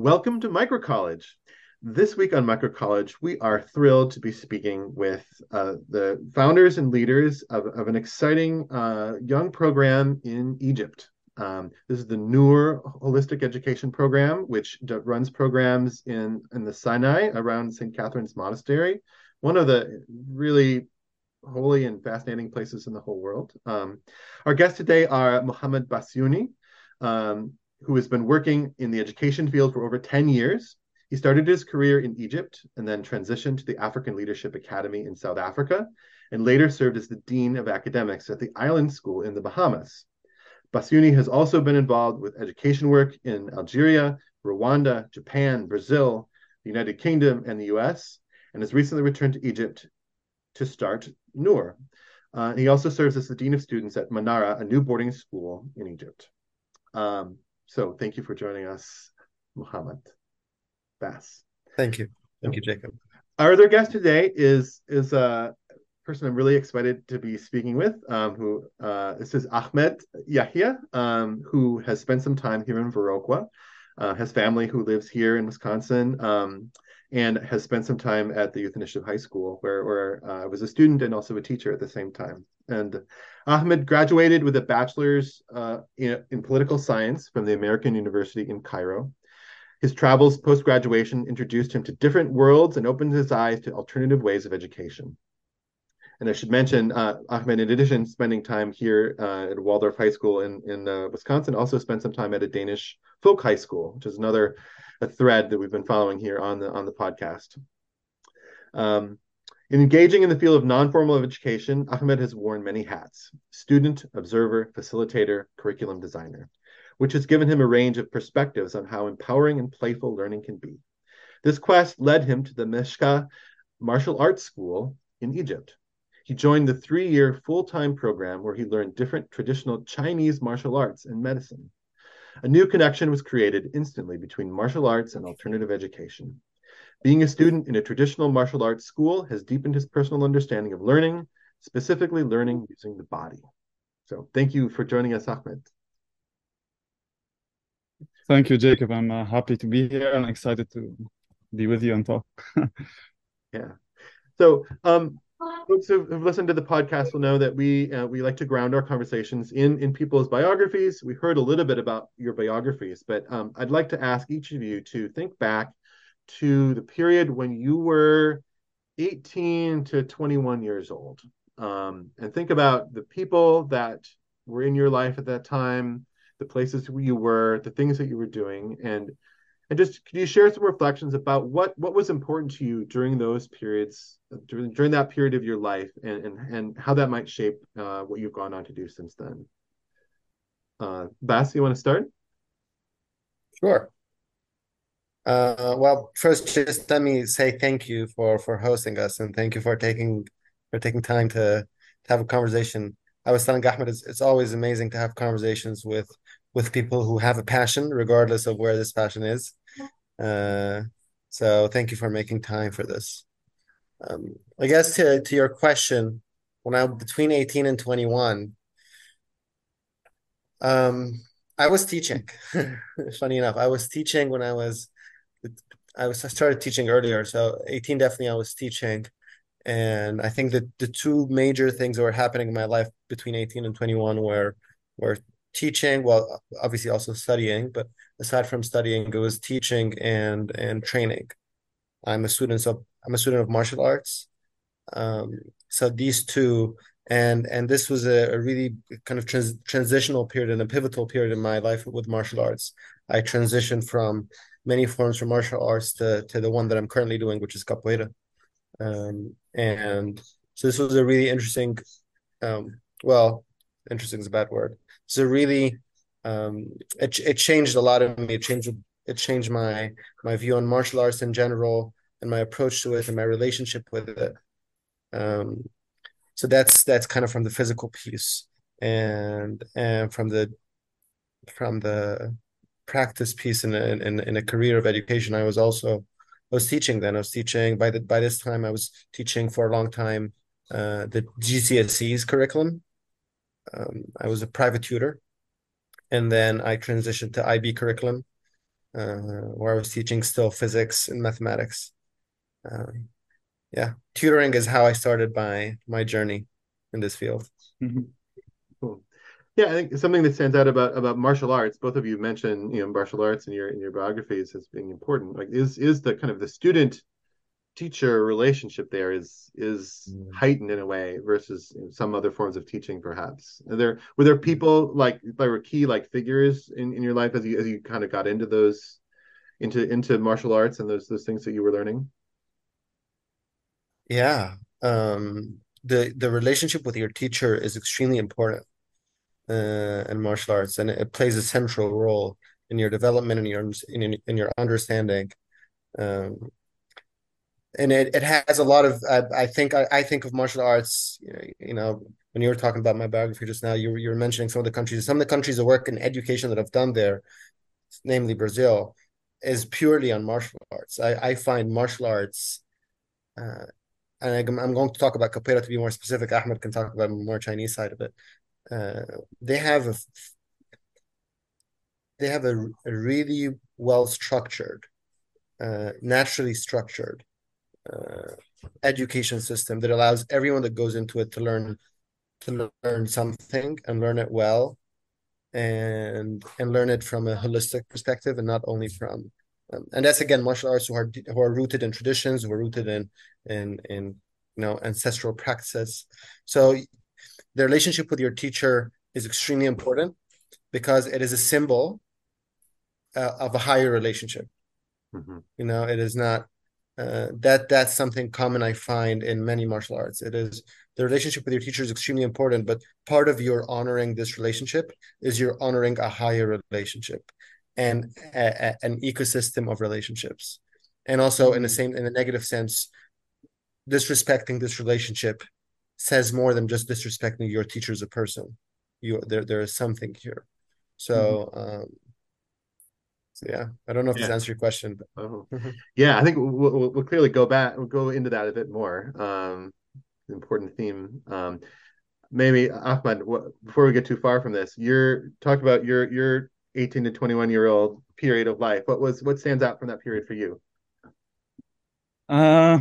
Welcome to Micro College. This week on Micro College, we are thrilled to be speaking with uh, the founders and leaders of, of an exciting uh, young program in Egypt. Um, this is the Nour Holistic Education Program, which runs programs in, in the Sinai around St. Catherine's Monastery, one of the really holy and fascinating places in the whole world. Um, our guests today are Muhammad Bassyouny, um, who has been working in the education field for over 10 years. He started his career in Egypt and then transitioned to the African Leadership Academy in South Africa, and later served as the Dean of Academics at the Island School in the Bahamas. Bassyouny has also been involved with education work in Algeria, Rwanda, Japan, Brazil, the United Kingdom, and the US, and has recently returned to Egypt to start Nour. Uh, he also serves as the Dean of Students at Manara, a new boarding school in Egypt. Um, so thank you for joining us, Muhammad Bass. Thank you. Thank you, Jacob. Our other guest today is is a person I'm really excited to be speaking with. Um, who uh, this is Ahmed Yehia, um, who has spent some time here in Viroqua, uh, has family who lives here in Wisconsin, um, and has spent some time at the Youth Initiative High School, where where uh, I was a student and also a teacher at the same time. And Ahmed graduated with a bachelor's uh, in, in, political science from the American University in Cairo. His travels post graduation introduced him to different worlds and opened his eyes to alternative ways of education. And I should mention, uh, Ahmed, in addition spending time here uh, at Waldorf High School in, in uh, Wisconsin, also spent some time at a Danish folk high school, which is another a thread that we've been following here on the on the podcast. Um, in engaging in the field of non-formal education, Ahmed has worn many hats: student, observer, facilitator, curriculum designer, which has given him a range of perspectives on how empowering and playful learning can be. This quest led him to the Meshka Martial Arts School in Egypt. He joined the three-year full-time program where he learned different traditional Chinese martial arts and medicine. A new connection was created instantly between martial arts and alternative education. Being a student in a traditional martial arts school has deepened his personal understanding of learning, specifically learning using the body. So thank you for joining us, Ahmed. Thank you, Jacob. I'm uh, happy to be here and excited to be with you and talk. yeah. So, um, folks who've, who've, listened to the podcast will know that we uh, we like to ground our conversations in in people's biographies. We heard a little bit about your biographies, but um, I'd like to ask each of you to think back to the period when you were 18 to 21 years old um, and think about the people that were in your life at that time the places you were the things that you were doing and and just could you share some reflections about what what was important to you during those periods during during that period of your life and and, and how that might shape uh, what you've gone on to do since then uh Bass, you want to start sure uh, well, first, just let me say thank you for for hosting us, and thank you for taking for taking time to to have a conversation. I was telling Ahmed, it's, it's always amazing to have conversations with with people who have a passion, regardless of where this passion is. Uh, so, thank you for making time for this. Um, I guess to to your question, when I between eighteen and twenty one, um, I was teaching. Funny enough, I was teaching when I was I was I started teaching earlier, so 18 definitely I was teaching, and I think that the two major things that were happening in my life between 18 and 21 were were teaching, well, obviously also studying, but aside from studying, it was teaching and and training. I'm a student of I'm a student of martial arts, um, so these two and and this was a, a really kind of trans- transitional period and a pivotal period in my life with martial arts. I transitioned from many forms from martial arts to, to the one that I'm currently doing, which is capoeira. Um, and so this was a really interesting, um, well, interesting is a bad word. So really, um, it, it changed a lot of me. It changed, it changed my, my view on martial arts in general and my approach to it and my relationship with it. Um, so that's, that's kind of from the physical piece and, and from the, from the practice piece in a, in, in a career of education, I was also I was teaching then. I was teaching by the by this time I was teaching for a long time uh, the GCSEs curriculum. Um, I was a private tutor, and then I transitioned to IB curriculum, uh, where I was teaching still physics and mathematics. Um, yeah, tutoring is how I started my my journey in this field. Mm-hmm. Cool. Yeah, I think something that stands out about about martial arts. Both of you mentioned, you know, martial arts in your in your biographies as being important. Like, is is the kind of the student teacher relationship there is is mm. heightened in a way versus some other forms of teaching perhaps Are there were there people like there were key like figures in, in your life as you as you kind of got into those into into martial arts and those those things that you were learning yeah um the the relationship with your teacher is extremely important uh, in martial arts and it plays a central role in your development and your in, in your understanding um, and it, it has a lot of uh, I think I, I think of martial arts you know when you were talking about my biography just now you you were mentioning some of the countries some of the countries of work in education that I've done there namely Brazil is purely on martial arts. I, I find martial arts uh, and I, am going to talk about capoeira to be more specific Ahmed can talk about more Chinese side of it uh, they have a they have a, a really well structured uh, naturally structured uh, education system that allows everyone that goes into it to learn to learn something and learn it well and and learn it from a holistic perspective and not only from um, and that's again martial arts who are who are rooted in traditions who are rooted in in in you know ancestral practices so the relationship with your teacher is extremely important because it is a symbol uh, of a higher relationship mm-hmm. you know it is not uh, that that's something common I find in many martial arts. It is the relationship with your teacher is extremely important, but part of your honoring this relationship is you're honoring a higher relationship and a, a, an ecosystem of relationships. And also in the same in a negative sense, disrespecting this relationship says more than just disrespecting your teacher as a person. You there there is something here. So mm-hmm. um, so yeah, I don't know if yeah. this answers your question, but oh. yeah, I think we'll, we'll, we'll, clearly go back. We'll go into that a bit more. Um, important theme. Um, maybe Ahmed, what, before we get too far from this, you're talk about your your 18 to 21 year old period of life. What was what stands out from that period for you? Uh,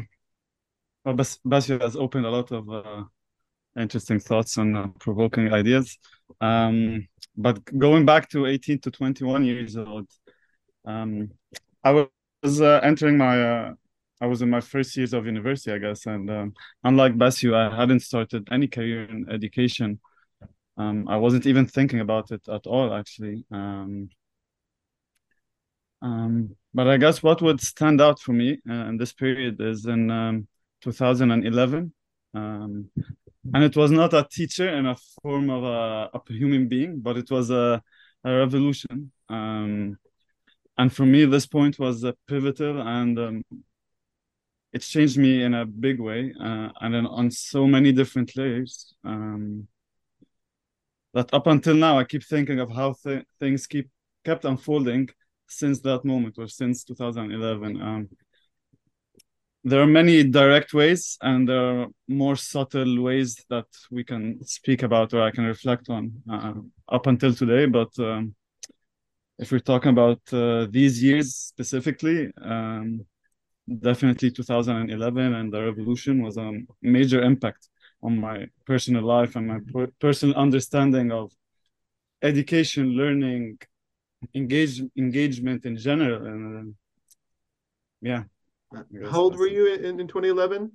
well, Bas- Basio has opened a lot of uh, interesting thoughts and uh, provoking ideas. Um, but going back to 18 to 21 years old, um, I was uh, entering my, uh, I was in my first years of university, I guess, and um, unlike Basu, I hadn't started any career in education. Um, I wasn't even thinking about it at all, actually. Um, um, but I guess what would stand out for me uh, in this period is in um, 2011. Um, and it was not a teacher in a form of a, a human being, but it was a, a revolution. Um, and for me this point was pivotal and um, it changed me in a big way uh, and then on so many different layers um, that up until now i keep thinking of how th- things keep kept unfolding since that moment or since 2011 um, there are many direct ways and there are more subtle ways that we can speak about or i can reflect on uh, up until today but um, if we're talking about uh, these years specifically, um, definitely 2011 and the revolution was a major impact on my personal life and my per personal understanding of education, learning, engage engagement in general. And uh, yeah. How old were you in, in 2011?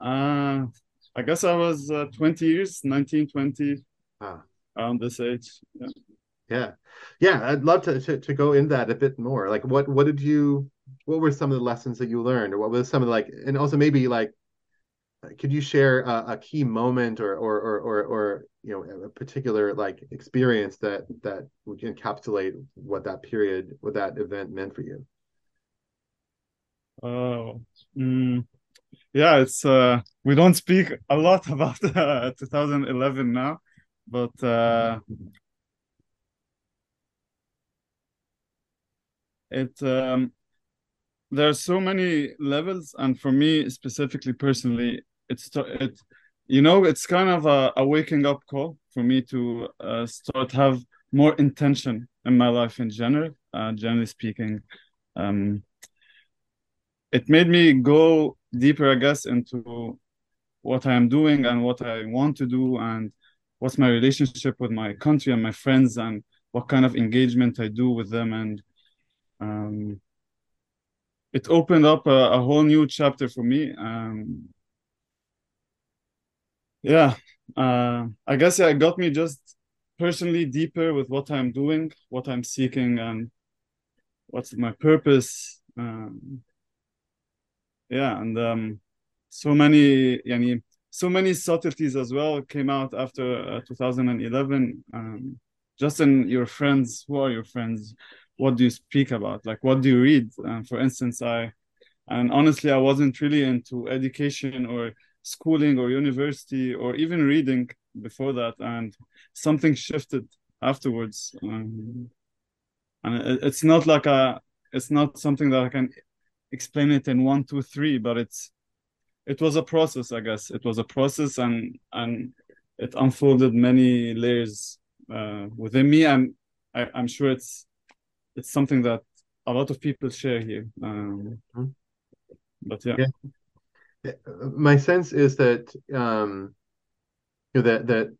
Uh, I guess I was uh, 20 years, 19, 20, ah. around this age. Yeah. Yeah, yeah. I'd love to, to to go in that a bit more. Like, what what did you? What were some of the lessons that you learned, or what was some of the, like, and also maybe like, could you share a, a key moment or, or or or or you know a particular like experience that that would encapsulate what that period, what that event meant for you? Oh, mm, yeah. It's uh, we don't speak a lot about uh, 2011 now, but uh, it um, there are so many levels and for me specifically personally it's it you know it's kind of a, a waking up call for me to uh, start have more intention in my life in general uh, generally speaking. Um, it made me go deeper, I guess, into what I am doing and what I want to do and what's my relationship with my country and my friends and what kind of engagement I do with them and um, it opened up a, a, whole new chapter for me. Um, yeah, uh, I guess yeah, it got me just personally deeper with what I'm doing, what I'm seeking, and what's my purpose. Um, yeah, and um, so many, yani, so many subtleties as well came out after uh, 2011. Um, just in your friends, who are your friends? What do you speak about? Like, what do you read? Um, for instance, I, and honestly, I wasn't really into education or schooling or university or even reading before that, and something shifted afterwards. Um, and it, it's not like a, it's not something that I can explain it in one, two, three, but it's it was a process, I guess. It was a process, and and it unfolded many layers uh, within me, and I, am sure it's it's something that a lot of people share here. Um, mm-hmm. But yeah. yeah. my sense is that um, you know that that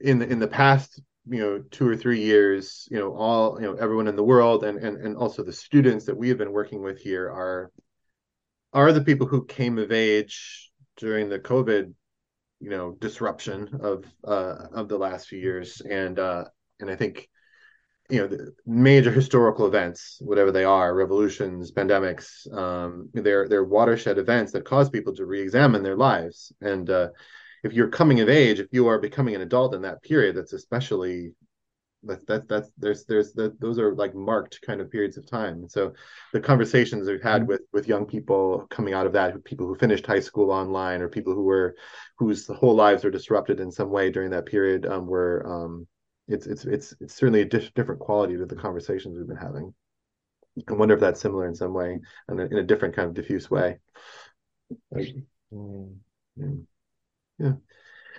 in the in the past you know two or three years you know all you know everyone in the world and and, and also the students that we have been working with here are are the people who came of age during the covid you know disruption of uh of the last few years and uh and i think you know the major historical events whatever they are revolutions pandemics um they're they're watershed events that cause people to re-examine their lives and uh if you're coming of age, if you are becoming an adult in that period, that's especially that that that's there's there's that those are like marked kind of periods of time. And so the conversations we've had mm-hmm. with with young people coming out of that, people who finished high school online or people who were whose whole lives were disrupted in some way during that period, um, were um, it's it's it's it's certainly a di- different quality to the conversations we've been having. I wonder if that's similar in some way, and in a different kind of diffuse way. yeah yeah.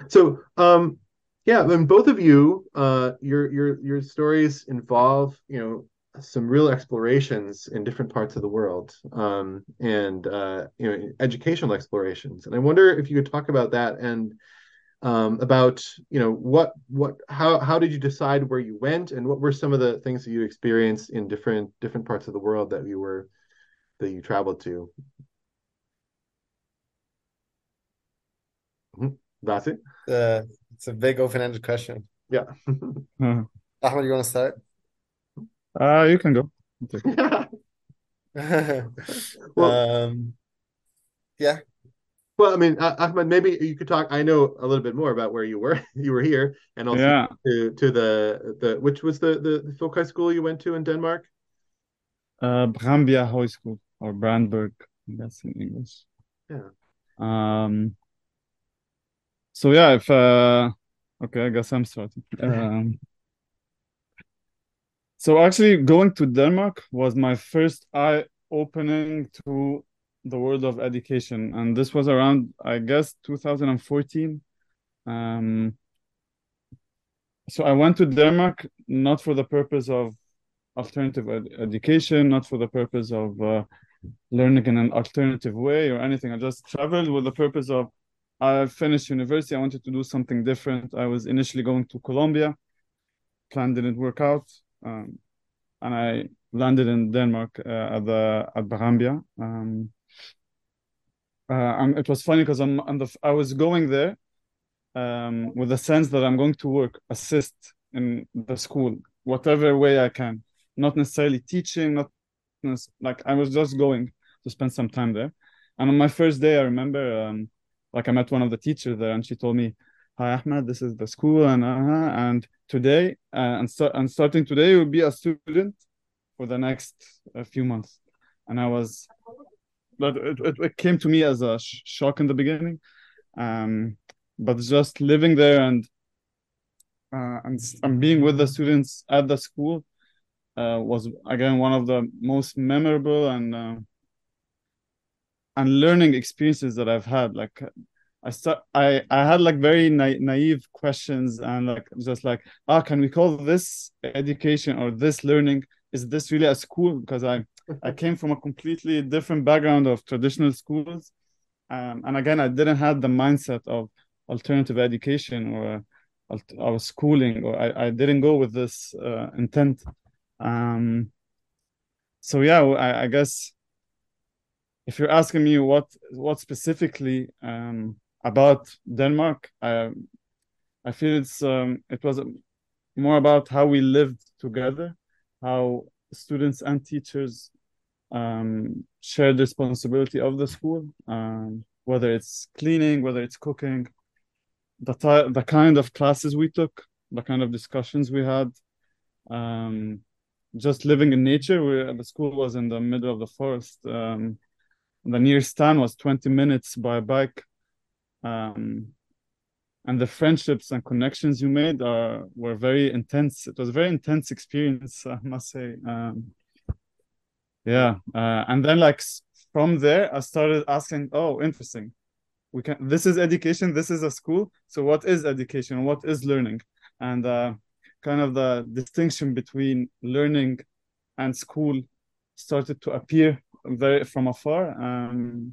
So um yeah and both of you uh your your your stories involve you know some real explorations in different parts of the world um and uh you know educational explorations. And i wonder if you could talk about that and um about you know what what how how did you decide where you went and what were some of the things that you experienced in different different parts of the world that you were that you traveled to That's it. Uh, it's a big open-ended question. Yeah. Ahmed, you want to start? Uh, you can go. well, um, yeah. Well, I mean, uh, Ahmed, maybe you could talk. I know a little bit more about where you were. you were here, and also yeah. to to the the which was the the, the folk high school you went to in Denmark. Uh, Brandbjerg High School or Brandberg. That's in English. Yeah. Um, so yeah, if uh, okay, I guess I'm starting. Um, so actually, going to Denmark was my first eye opening to the world of education, and this was around, I guess, 2014. Um, so I went to Denmark not for the purpose of alternative ed education, not for the purpose of uh, learning in an alternative way or anything. I just traveled with the purpose of I finished university. I wanted to do something different. I was initially going to Colombia. Plan didn't work out, um, and I landed in Denmark uh, at the at Brandbjerg. Um, uh, it was funny because I'm, the, I was going there um, with the sense that I'm going to work, assist in the school, whatever way I can. Not necessarily teaching, not like I was just going to spend some time there. And on my first day, I remember um, like I met one of the teachers there, and she told me, "Hi Ahmed, this is the school, and uh, and today uh, and start and starting today you will be a student for the next uh, few months." And I was, but it, it, it came to me as a sh- shock in the beginning, um, but just living there and uh, and, being with the students at the school uh, was again one of the most memorable and uh, and learning experiences that I've had. Like I start, I I had like very na- naive questions and like just like, ah, can we call this education or this learning? is this really a school? Because I I came from a completely different background of traditional schools, um, and again, I didn't have the mindset of alternative education or or schooling, or I, I didn't go with this uh, intent. Um, so yeah, I, I guess if you're asking me what what specifically um, about Denmark, I I feel it's um, it was more about how we lived together, how students and teachers um, share the responsibility of the school, um, whether it's cleaning, whether it's cooking, the the kind of classes we took, the kind of discussions we had, um, just living in nature. We, the school was in the middle of the forest. Um, the nearest town was 20 minutes by bike. Um, and the friendships and connections you made are were very intense. It was a very intense experience, I must say. Yeah, uh, and then like from there, I started asking, "Oh, interesting. We can. This is education. This is a school. So what is education? What is learning?" And uh, kind of the distinction between learning and school started to appear very from afar. Um,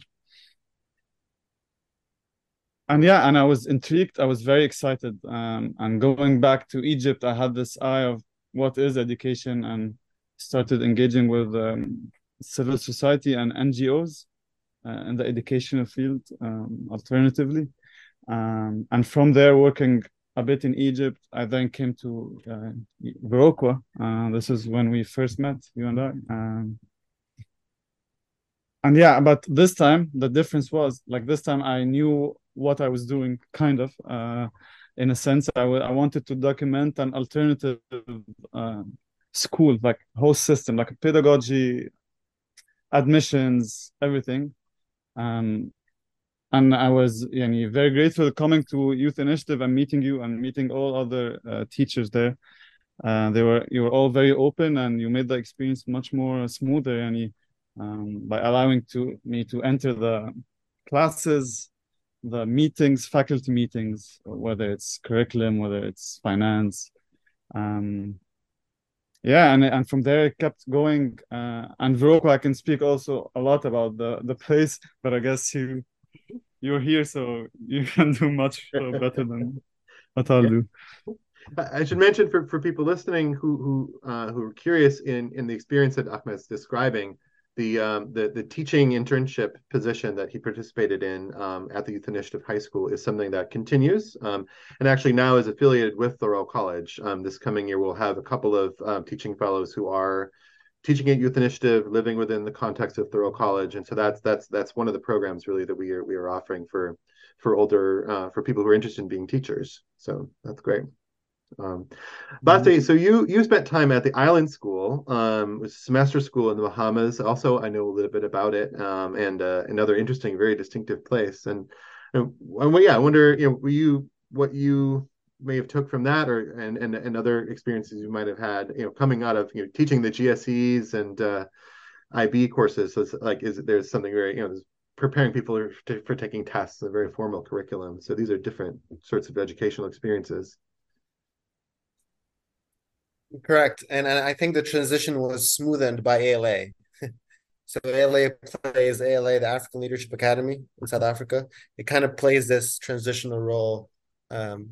and yeah, and I was intrigued. I was very excited. Um, and going back to Egypt, I had this eye of what is education, and started engaging with um, civil society and NGOs uh, in the educational field. Um, alternatively, um, and from there, working a bit in Egypt. I then came to uh, Viroqua. Uh, this is when we first met, you and I. Um, and yeah, but this time the difference was like this time I knew what I was doing, kind of. Uh, in a sense, I, I wanted to document an alternative uh, school, like whole system, like pedagogy, admissions, everything. Um, and I was yani, very grateful coming to Youth Initiative and meeting you and meeting all other uh, teachers there. Uh, they were you were all very open and you made the experience much more smoother yani, um, by allowing to me to enter the classes, the meetings, faculty meetings, whether it's curriculum, whether it's finance. Um, yeah, and and from there it kept going. Uh, and Viroqua, I can speak also a lot about the the place, but I guess you you're here, so you can do much better than what I'll do. I should mention for, for people listening who who uh, who are curious in in the experience that Ahmed's describing, the um, the the teaching internship position that he participated in um, at the Youth Initiative High School is something that continues, um, and actually now is affiliated with the Thoreau College. Um, this coming year, we'll have a couple of um, teaching fellows who are teaching at Youth Initiative, living within the context of Thoreau College, and so that's that's that's one of the programs really that we are we are offering for for older uh, for people who are interested in being teachers. So that's great. Um, Bate, so you you spent time at the Island School, um, was semester school in the Bahamas. Also, I know a little bit about it, um, and uh, another interesting, very distinctive place. And, and, well, yeah, I wonder, you know, were you what you may have took from that or and, and and other experiences you might have had you know coming out of you know teaching the GCSEs and uh, ib courses so it's like is there's something very you know preparing people for, for taking tests a very formal curriculum so these are different sorts of educational experiences correct and, and i think the transition was smoothened by ala so ala plays ala the african leadership academy in south africa it kind of plays this transitional role um,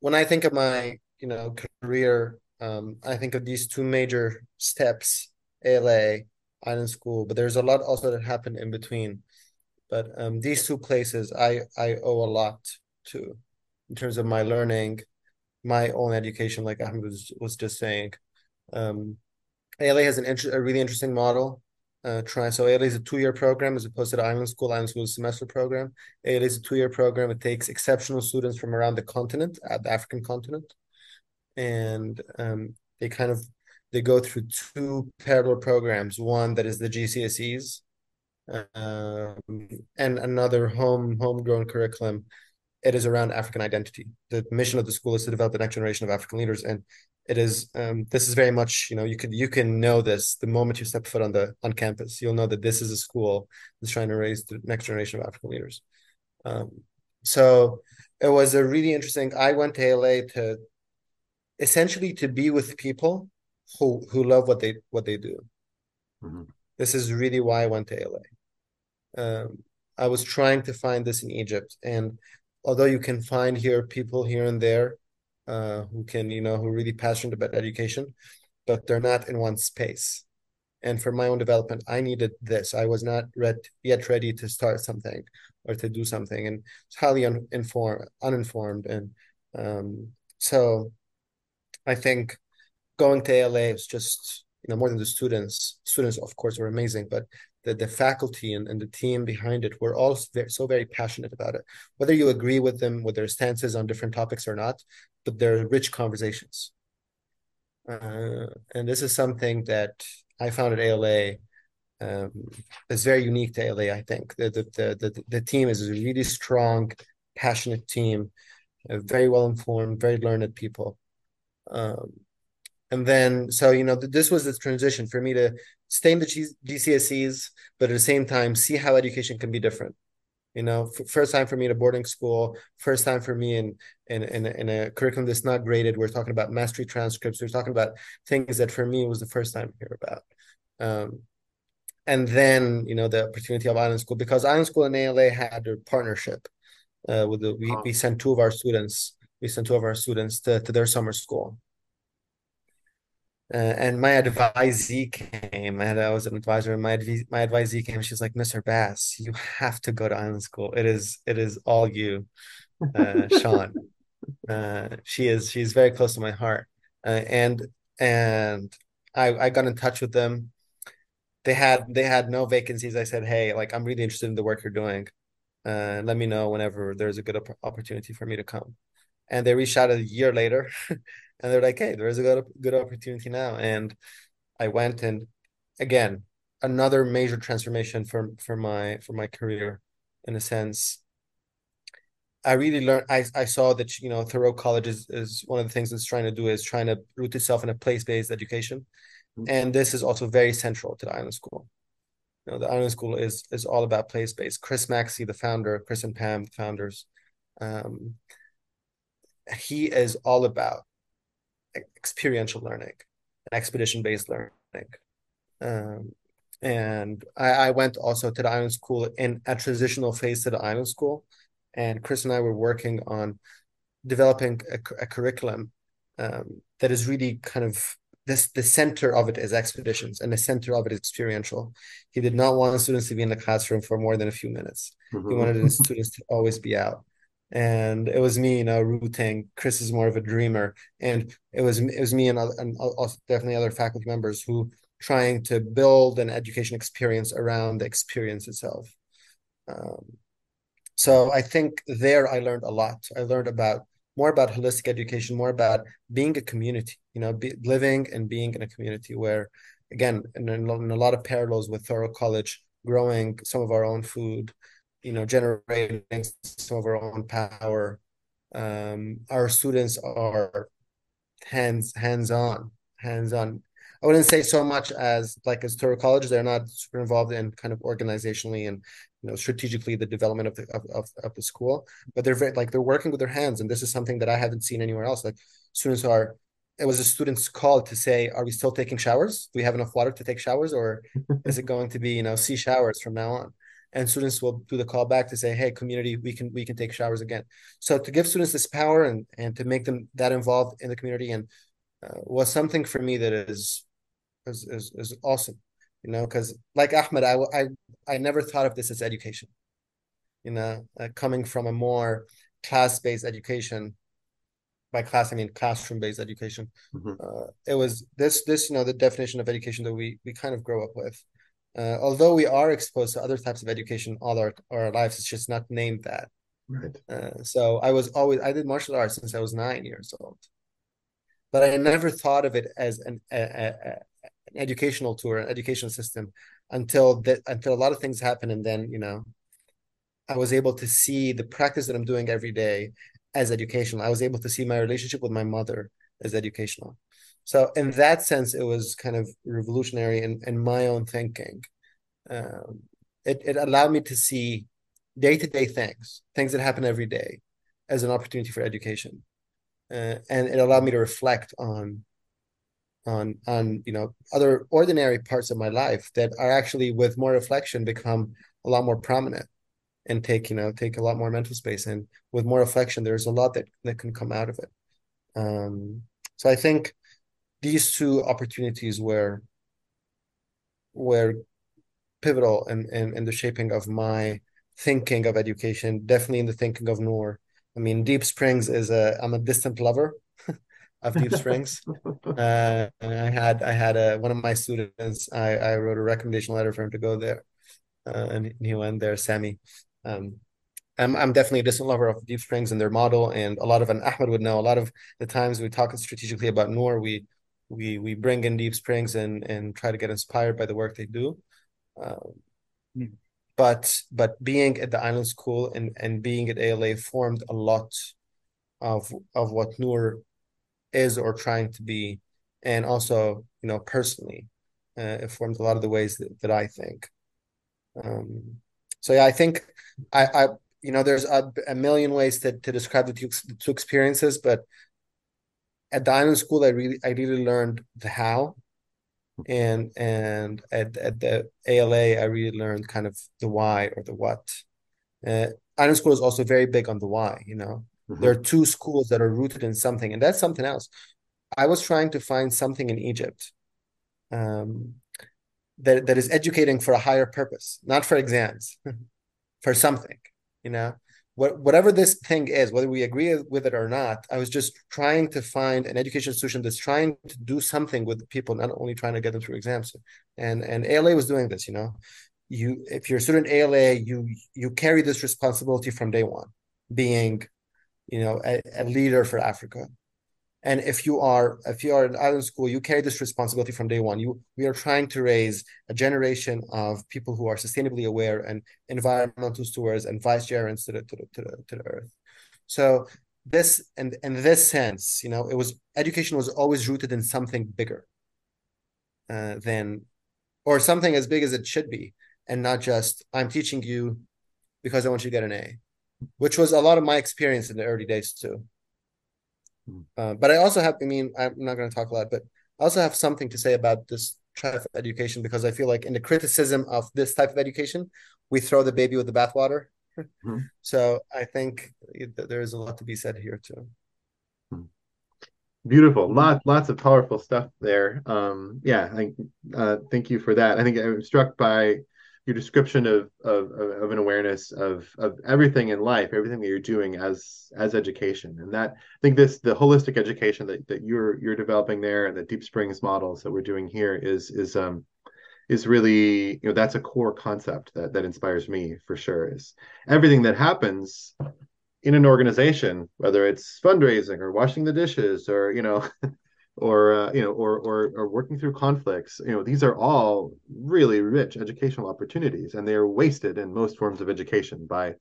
when I think of my you know career, um, I think of these two major steps: ALA, Island School. But there's a lot also that happened in between. But um, these two places, I I owe a lot to, in terms of my learning, my own education. Like Ahmed was was just saying, um, ALA has an inter- a really interesting model uh, try. So ALA is a two-year program as opposed to the Island School. Island School is a semester program. ALA is a two-year program. It takes exceptional students from around the continent, uh, the African continent, and um, they kind of they go through two parallel programs. One that is the GCSEs, um, and another home homegrown curriculum. It is around African identity. The mission of the school is to develop the next generation of African leaders, and it is um, this is very much you know you could you can know this the moment you step foot on the on campus you'll know that this is a school that's trying to raise the next generation of african leaders um, so it was a really interesting i went to la to essentially to be with people who who love what they what they do. Mhm. This is really why I went to ALA. Um, I was trying to find this in Egypt, and although you can find here people here and there uh, who can, you know, who are really passionate about education, but they're not in one space. And for my own development, I needed this. I was not red, yet ready to start something or to do something, and it's highly uninformed, uninformed, and um, so I think going to ALA is just you know more than the students. Students, of course, were amazing, but the, the faculty and, and the team behind it were all so very passionate about it. Whether you agree with them with their stances on different topics or not, but they're rich conversations. Uh, and this is something that I found at ALA um, is very unique to ALA. I think the the the the, the team is a really strong, passionate team, uh, very well informed, very learned people. Um, and then so you know this was the transition for me to stay in the G- GCSEs, but at the same time see how education can be different. You know, f- first time for me in a boarding school, first time for me in in in, in a curriculum that's not graded. We're talking about mastery transcripts. We're talking about things that for me was the first time hear about. Um, and then you know the opportunity of Island School because Island School and ALA had a partnership. Uh, with the we, we sent two of our students. We sent two of our students to, to their summer school. Uh, and my advisee came, and I was an advisor. And my adv- my advisee came. She's like, "Mr. Bass, you have to go to Island School. It is it is all you, uh, Sean." Uh, she is she's very close to my heart, uh, and and I I got in touch with them. They had they had no vacancies. I said, "Hey, like I'm really interested in the work you're doing. Uh, let me know whenever there's a good op- opportunity for me to come." And they reached out a year later. and they're like, "Hey, there is a good good opportunity now." And I went, and again, another major transformation for for my for my career, in a sense. I really learned. I I saw that you know Thoreau College is is one of the things it's trying to do is trying to root itself in a place based education, Mhm. and this is also very central to the Island School. You know, the Island School is is all about place based. Chris Maxey, the founder, Chris and Pam, the founders, um, he is all about experiential learning and expedition based learning. Um, and I, I went also to the island school in a transitional phase to the island school. And Chris and I were working on developing a, a curriculum um, that is really kind of this the center of it is expeditions and the center of it is experiential. He did not want students to be in the classroom for more than a few minutes. He Mhm. wanted the students to always be out and it was me, you know, rooting. Chris is more of a dreamer, and it was it was me and, and also definitely other faculty members who trying to build an education experience around the experience itself. Um, so I think there I learned a lot. I learned about more about holistic education, more about being a community. You know, be, living and being in a community where, again, in, in a lot of parallels with Thoreau College, growing some of our own food, you know, generating some of our own power. Um, our students are hands hands on, hands on. I wouldn't say so much as like as Thoreau College, they're not super involved in kind of organizationally and you know strategically the development of the of, of, of the school, but they're very like they're working with their hands, and this is something that I haven't seen anywhere else. Like students are it was a student's call to say, are we still taking showers? Do we have enough water to take showers, or is it going to be you know sea showers from now on? And students will do the call back to say, hey, community, we can we can take showers again. So to give students this power and and to make them that involved in the community and uh, was something for me that is is is, is awesome, you know, because like Ahmed, I I I never thought of this as education, you know, uh, coming from a more class based education by class I mean classroom based education. Mhm. Uh, it was this this you know the definition of education that we we kind of grow up with. Uh, although we are exposed to other types of education all our, our lives, it's just not named that. Right. Uh, so I was always I did martial arts since I was nine years old, but I never thought of it as an, a, a, an educational tour, an educational system, until that until a lot of things happened, and then you know, I was able to see the practice that I'm doing every day as educational. I was able to see my relationship with my mother as educational. So in that sense, it was kind of revolutionary in, in my own thinking. Um, it, it allowed me to see day-to-day things, things that happen every day, as an opportunity for education. Uh, and it allowed me to reflect on on on you know other ordinary parts of my life that are actually with more reflection become a lot more prominent and take you know take a lot more mental space and with more reflection there's a lot that that can come out of it um so i think these two opportunities were were pivotal in, in in the shaping of my thinking of education definitely in the thinking of Nour. I mean deep springs is a i'm a distant lover of deep springs. Uh and i had i had a one of my students i i wrote a recommendation letter for him to go there. Uh, and he went there Sammy. um, I'm, I'm definitely a distant lover of Deep Springs and their model, and a lot of, and Ahmed would know, a lot of the times we talk strategically about Nour, we we we bring in Deep Springs and and try to get inspired by the work they do. Um, mm. But but being at the Island School and and being at ALA formed a lot of of what Nour is or trying to be, and also you know personally, uh, it formed a lot of the ways that, that I think. Um, so yeah, I think I, I you know there's a, a million ways to, to describe the two, the two experiences, but at the island school, I really I really learned the how, and and at at the ALA, I really learned kind of the why or the what. Uh, island school is also very big on the why. You know, mm-hmm. there are two schools that are rooted in something, and that's something else. I was trying to find something in Egypt. Um, that that is educating for a higher purpose, not for exams, for something. You know, what whatever this thing is, whether we agree with it or not, I was just trying to find an education institution that's trying to do something with people, not only trying to get them through exams. And and ALA was doing this. You know, you if you're a student ALA, you you carry this responsibility from day one, being, you know, a, a leader for Africa and if you are if you are an island school you carry this responsibility from day one you we are trying to raise a generation of people who are sustainably aware and environmental stewards and vicegerents to the to the, to the, to the earth so this and in this sense you know it was education was always rooted in something bigger uh, than or something as big as it should be and not just i'm teaching you because i want you to get an a which was a lot of my experience in the early days too. Uh, but I also have, I mean, I'm not going to talk a lot, but I also have something to say about this type of education because I feel like in the criticism of this type of education, we throw the baby with the bathwater. Mm-hmm. So I think there is a lot to be said here too. Hmm. Beautiful, lots lots of powerful stuff there. Um, yeah, I uh, thank you for that. I think I'm struck by your description of, of of an awareness of of everything in life, everything that you're doing as as education, and that I think this the holistic education that, that you're you're developing there, and the Deep Springs models that we're doing here is is um is really you know that's a core concept that that inspires me for sure. Is everything that happens in an organization, whether it's fundraising or washing the dishes or you know or uh, you know or, or or working through conflicts you know these are all really rich educational opportunities and they are wasted in most forms of education by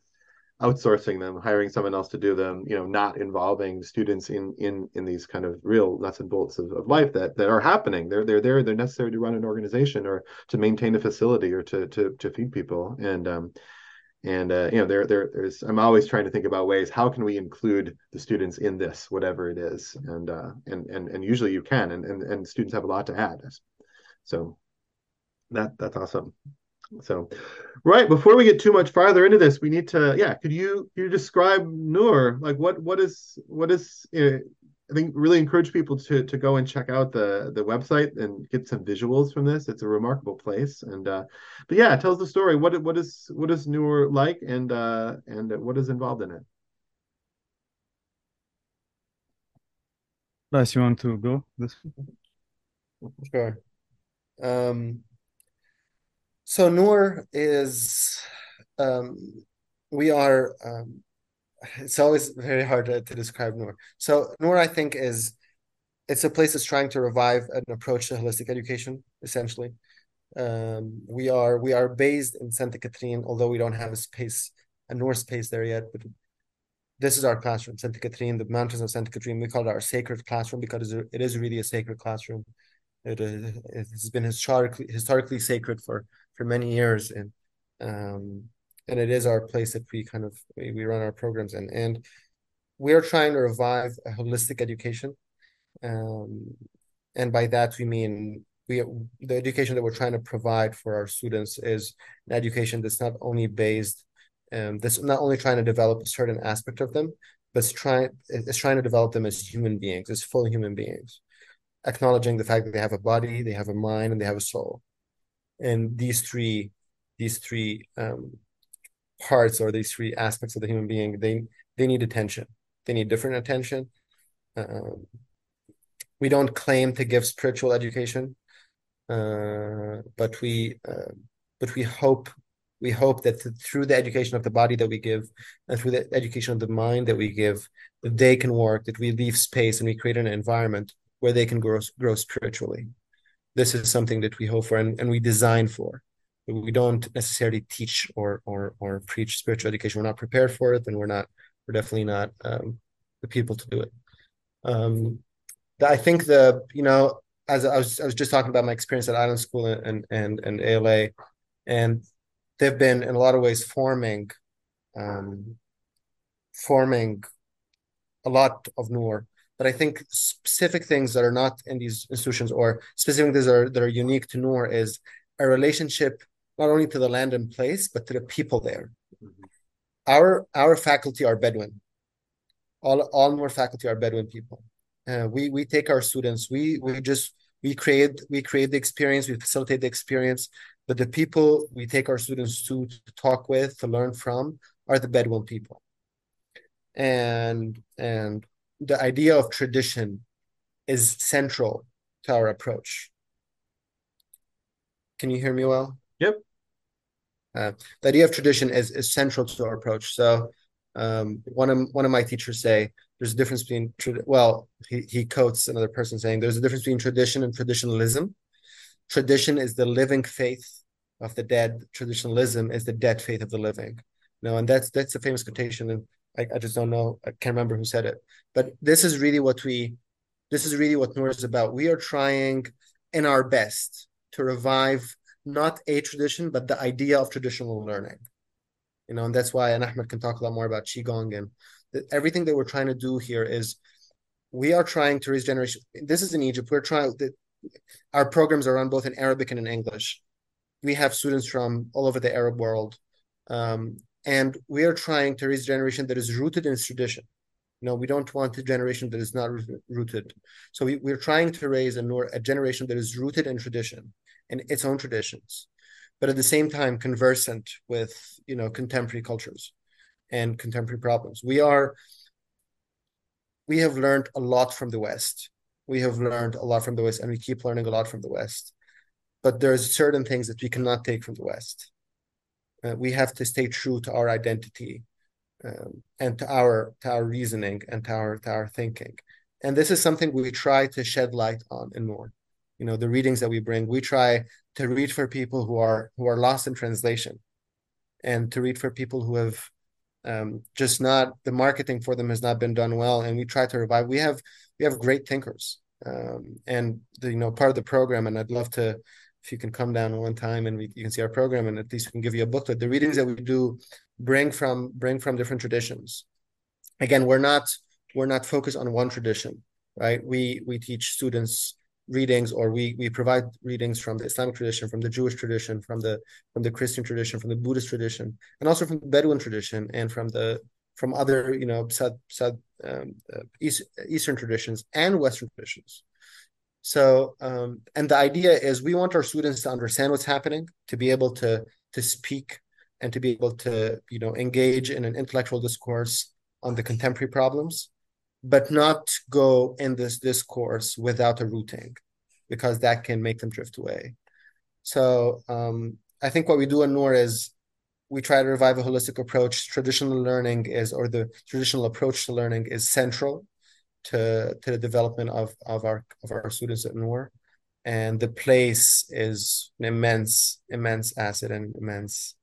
outsourcing them hiring someone else to do them you know not involving students in in in these kind of real nuts and bolts of, of life that that are happening. They're they're there they're necessary to run an organization or to maintain a facility or to to to feed people. And um and uh, you know there there there's i'm always trying to think about ways how can we include the students in this whatever it is? And uh, and and and usually you can and, and and students have a lot to add. So that that's awesome. So right before we get too much farther into this we need to yeah could you could you describe Nour? Like what what is what is I think really encourage people to to go and check out the the website and get some visuals from this. It's a remarkable place, and uh, but yeah, it tells the story. What what is what is Nour like, and uh, and what is involved in it. Bryce, you want to go this? Sure. Um, so Nour is um, we are um, it's always very hard to, to describe Nour. So Nour, I think, is it's a place that's trying to revive an approach to holistic education, essentially. Um, we are we are based in Santa Catherine, although we don't have a space, a Nour space there yet. But this is our classroom, Santa Catherine, the mountains of Santa Catherine. We call it our sacred classroom because it is really a sacred classroom. It, it has been historically historically sacred for for many years, and um, and it is our place that we kind of we, run our programs in. And we are trying to revive a holistic education. Um, and by that we mean we the education that we're trying to provide for our students is an education that's not only based um, that's not only trying to develop a certain aspect of them, but it's trying it's trying to develop them as human beings, as full human beings, acknowledging the fact that they have a body, they have a mind, and they have a soul, and these three these three um, parts or these three aspects of the human being they they need attention. They need different attention. Um, we don't claim to give spiritual education, uh, but we uh, but we hope we hope that through the education of the body that we give and through the education of the mind that we give that they can work that we leave space and we create an environment where they can grow grow spiritually this is something that we hope for and, and we design for we don't necessarily teach or or or preach spiritual education we're not prepared for it and we're not we're definitely not um, the people to do it um, i think the you know as I was, I was just talking about my experience at island school and and and ALA and they've been in a lot of ways forming um, forming a lot of Nour. But I think specific things that are not in these institutions or specific things that are, that are unique to Nour is a relationship not only to the land and place, but to the people there. Mm-hmm. Our our faculty are Bedouin. All all Nour faculty are Bedouin people. Uh, we we take our students. We we just we create we create the experience. We facilitate the experience. But the people we take our students to, to talk with, to learn from, are the Bedouin people. And and the idea of tradition is central to our approach. Can you hear me well? Yep. Uh, the idea of tradition is, is central to our approach. So um, one of one of my teachers say there's a difference between well he, he quotes another person saying there's a difference between tradition and traditionalism tradition is the living faith of the dead. Traditionalism is the dead faith of the living. Know, and that's that's a famous quotation, and I, I just don't know. I can't remember who said it, but this is really what we, this is really what Nour is about. We are trying, in our best, to revive not a tradition, but the idea of traditional learning. You know, and that's why, and Ahmed can talk a lot more about qigong and everything that we're trying to do here is we are trying to raise generation. This is in Egypt. We're trying that our programs are run both in Arabic and in English we have students from all over the Arab world, um, and we are trying to raise a generation that is rooted in its tradition. You know, we don't want a generation that is not rooted. So we, we're trying to raise a, a generation that is rooted in tradition and its own traditions, but at the same time conversant with you know contemporary cultures and contemporary problems. We are we have learned a lot from the West. We have learned a lot from the West, and we keep learning a lot from the West but there's certain things that we cannot take from the West. Uh, we have to stay true to our identity um, and to our to our reasoning and to our to our thinking. And this is something we try to shed light on and more. You know, the readings that we bring, we try to read for people who are who are lost in translation, and to read for people who have um, just not the marketing for them has not been done well. And we try to revive. We have we have great thinkers, um, and the, you know part of the program. And I'd love to if you can come down one time and we, you can see our program and at least we can give you a booklet the readings that we do bring from bring from different traditions. Again we're not we're not focused on one tradition right? We we teach students readings or we we provide readings from the islamic tradition from the jewish tradition from the from the christian tradition from the buddhist tradition and also from the bedouin tradition and from the from other you know south, south um, uh, east, eastern traditions and western traditions. So, um, and the idea is we want our students to understand what's happening, to be able to to speak, and to be able to you know engage in an intellectual discourse on the contemporary problems, but not go in this discourse without a rooting, because that can make them drift away. So, um, I think what we do in Nour is we try to revive a holistic approach. Traditional learning is, or the traditional approach to learning is central to to the development of of our of our students at Nour, and the place is an immense immense asset and immense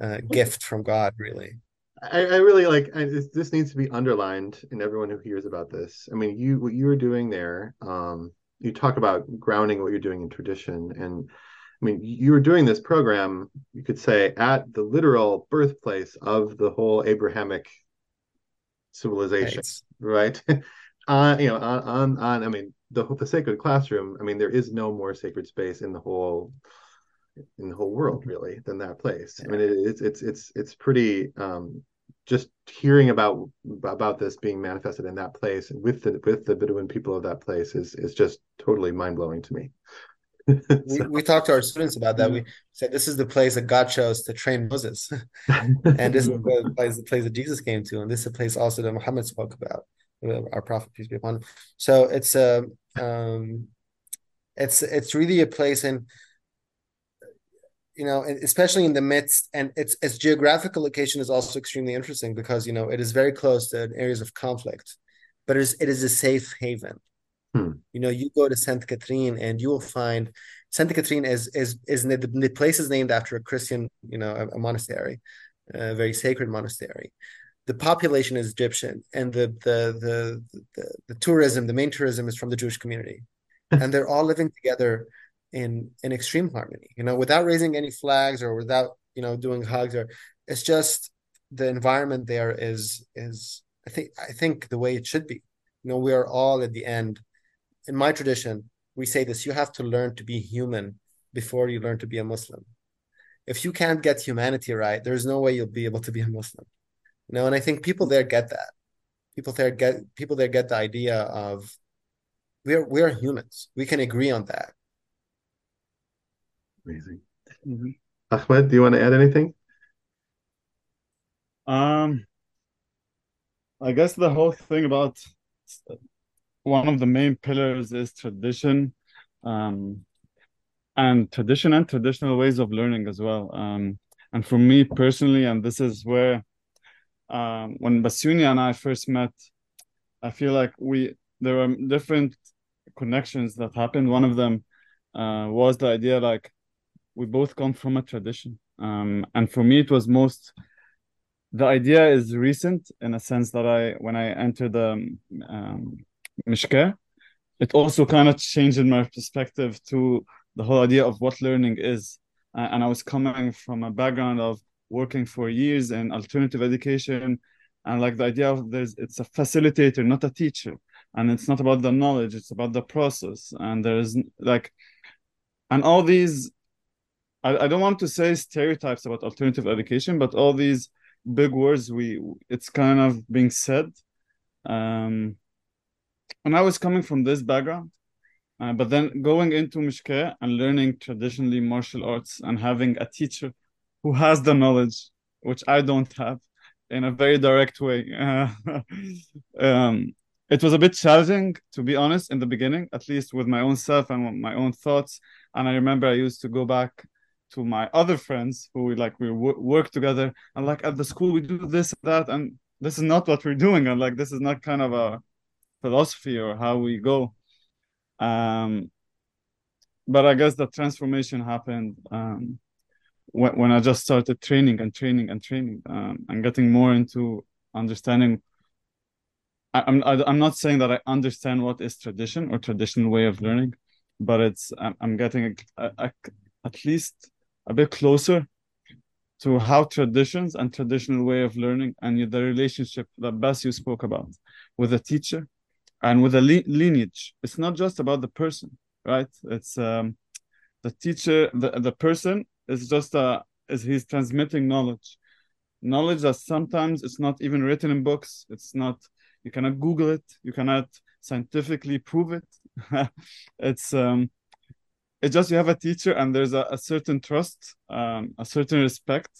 uh, gift from God, really. I, I really like I, this, this needs to be underlined in everyone who hears about this. I mean, you what you were doing there. Um, you talk about grounding what you're doing in tradition, and I mean, you were doing this program. You could say at the literal birthplace of the whole Abrahamic civilization, right? right? on you know on on, on I mean the the sacred classroom. I mean there is no more sacred space in the whole in the whole world really than that place. I mean it, it's it's it's it's pretty um, just hearing about about this being manifested in that place with the with the Bedouin people of that place is is just totally mind blowing to me. so, we, we talked to our students about that. We said this is the place that God chose to train Moses, and this is the place, the place that Jesus came to, and this is the place also that Muhammad spoke about, our prophet peace be upon him. So it's a um, it's it's really a place and you know especially in the midst and its its geographical location is also extremely interesting because you know it is very close to areas of conflict but it is, it is a safe haven. Hmm. you know you go to Saint catherine and you will find Saint catherine is is is the, the place is named after a christian you know a, a monastery a very sacred monastery. The population is egyptian and the the the the, the tourism the main tourism is from the jewish community. And they're all living together in in extreme harmony you know without raising any flags or without you know doing hugs or it's just the environment there is is i think i think the way it should be. You know we are all at the end. In my tradition we say this you have to learn to be human before you learn to be a muslim. If you can't get humanity right there's no way you'll be able to be a muslim. You know and i think people there get that. People there get people there get the idea of we're we're humans. We can agree on that Amazing. Mm-hmm. Ahmed, do you want to add anything? Um, I guess the whole thing about one of the main pillars is tradition, um, and tradition and traditional ways of learning as well. Um, and for me personally, and this is where um, when Bassyouny and I first met, I feel like we there were different connections that happened. One of them uh, was the idea like we both come from a tradition. Um, and for me it was most the idea is recent in a sense that i when i entered the um, mishkeh it also kind of changed in my perspective to the whole idea of what learning is. Uh, and i was coming from a background of working for years in alternative education. And like the idea of there's it's a facilitator not a teacher. And it's not about the knowledge it's about the process. And there's like and all these I, I don't want to say stereotypes about alternative education, but all these big words we it's kind of being said. Um, and I was coming from this background, uh, but then going into Mishkeh and learning traditionally martial arts and having a teacher who has the knowledge, which I don't have, in a very direct way. Um, it was a bit challenging, to be honest, in the beginning, at least with my own self and my own thoughts. And I remember I used to go back to my other friends who we like we work together. And like at the school we do this that and this is not what we're doing. And like this is not kind of a philosophy or how we go. Um but i guess the transformation happened um when, when i just started training and training and training um, and getting more into understanding. I, I'm I'm not saying that I understand what is tradition or traditional way of learning, but it's I'm, I'm getting a, a, at least a bit closer to how traditions and traditional way of learning and the relationship that Bas you spoke about with a teacher and with a li- lineage. It's not just about the person, right? It's um, the teacher, the, the person is just a is he's transmitting knowledge, knowledge that sometimes it's not even written in books. It's not you cannot Google it, you cannot scientifically prove it. it's um, it's just you have a teacher and there's a, a certain trust um, a certain respect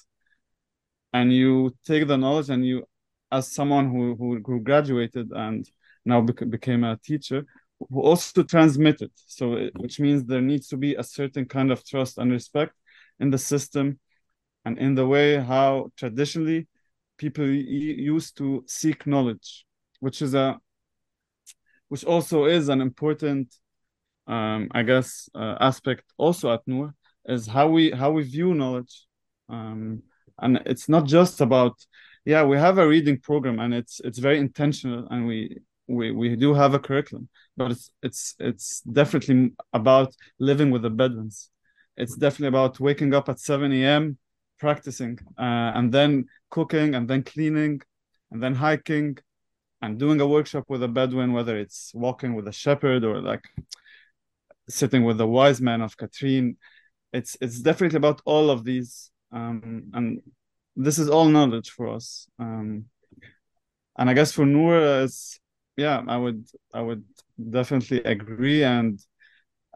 and you take the knowledge and you as someone who who, who graduated and now bec- became a teacher who also transmit it. So it, which means there needs to be a certain kind of trust and respect in the system and in the way how traditionally people used to seek knowledge which is a which also is an important um, I guess, uh, aspect also at Nour is how we how we view knowledge, um, and it's not just about yeah we have a reading program and it's it's very intentional and we we we do have a curriculum, but it's it's it's definitely about living with the Bedouins. It's definitely about waking up at seven a.m. practicing uh, and then cooking and then cleaning and then hiking and doing a workshop with a Bedouin, whether it's walking with a shepherd or like sitting with the wise man of Katrine, it's it's definitely about all of these, um, and this is all knowledge for us. Um, and I guess for Nour, it's yeah, I would I would definitely agree, and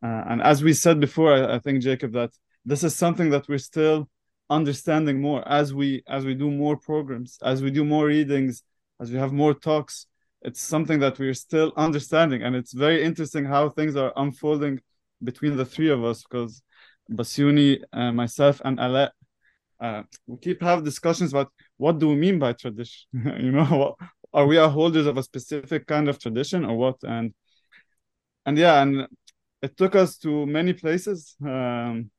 uh, and as we said before, I, I think Jacob that this is something that we're still understanding more as we as we do more programs, as we do more readings, as we have more talks. It's something that we're still understanding, and it's very interesting how things are unfolding between the three of us because Bassyouny, uh, myself, and Alaa, uh, we keep have discussions about what do we mean by tradition. you know, are we are holders of a specific kind of tradition or what? And and yeah, and it took us to many places. Um,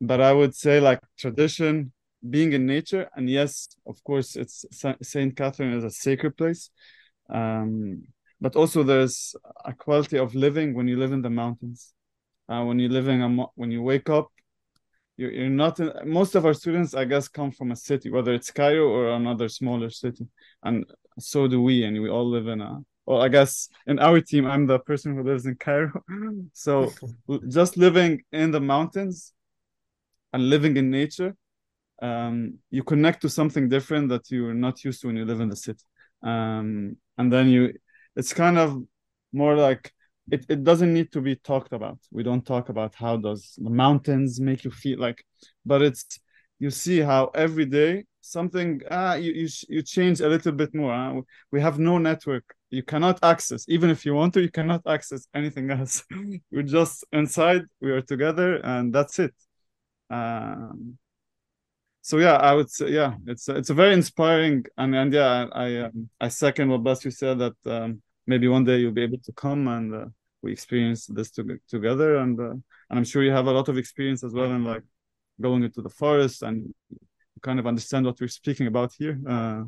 but I would say like tradition, being in nature, and yes, of course, it's Saint Catherine is a sacred place. Um, but also there's a quality of living when you live in the mountains. Uh, when you live in a when you wake up, you're, you're not. In, most of our students, I guess, come from a city, whether it's Cairo or another smaller city, and so do we. And we all live in a. Well, I guess in our team, I'm the person who lives in Cairo. so just living in the mountains and living in nature, um, you connect to something different that you're not used to when you live in the city. Um, and then you it's kind of more like it, it doesn't need to be talked about we don't talk about how does the mountains make you feel like but it's you see how every day something ah you you, you change a little bit more huh? we have no network you cannot access even if you want to you cannot access anything else we're just inside we are together and that's it um, so yeah, I would say yeah, it's it's a very inspiring and and yeah, I um, I second what Bas you said that um, maybe one day you'll be able to come and uh, we experience this to, together and uh, and I'm sure you have a lot of experience as well in like going into the forest and kind of understand what we're speaking about here. Uh,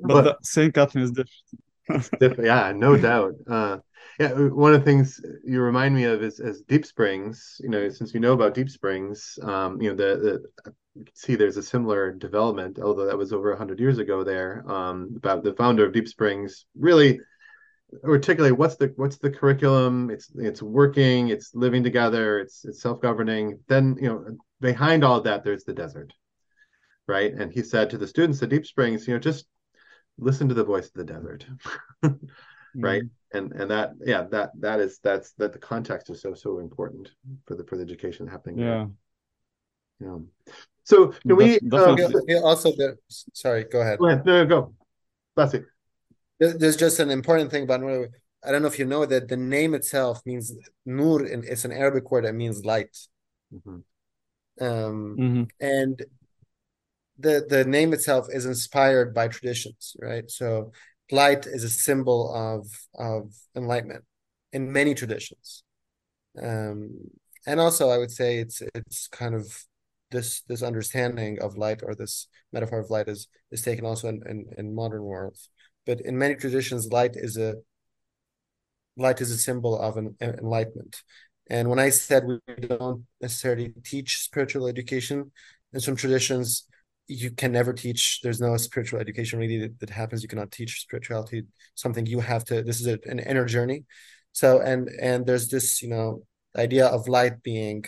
but, but Saint Catherine is different. yeah, no doubt. Uh, yeah, one of the things you remind me of is as Deep Springs. You know, since you know about Deep Springs, um, you know the, the you can see there's a similar development, although that was over 100 years ago there, um, about the founder of Deep Springs really articulate what's the what's the curriculum it's it's working it's living together it's it's self-governing. Then you know behind all that there's the desert right? And he said to the students at deep springs you know just listen to the voice of the desert right? Mm-hmm. and and that yeah that that is that's that the context is so so important for the for the education happening yeah. There. yeah so can we uh, also the, sorry, go ahead. Go ahead. No, go. That's it. There's just an important thing about I don't know if you know that the name itself means nur, and it's an Arabic word that means light. Mm-hmm. Um, mm-hmm. and the the name itself is inspired by traditions, right? So light is a symbol of of enlightenment in many traditions. Um, and also I would say it's it's kind of this this understanding of light or this metaphor of light is is taken also in, in, in modern worlds. But in many traditions, light is a light is a symbol of an, enlightenment. And when I said we don't necessarily teach spiritual education, in some traditions, you can never teach. There's no spiritual education really that, that happens. You cannot teach spirituality. Something you have to. This is a, an inner journey. So and and there's this you know idea of light being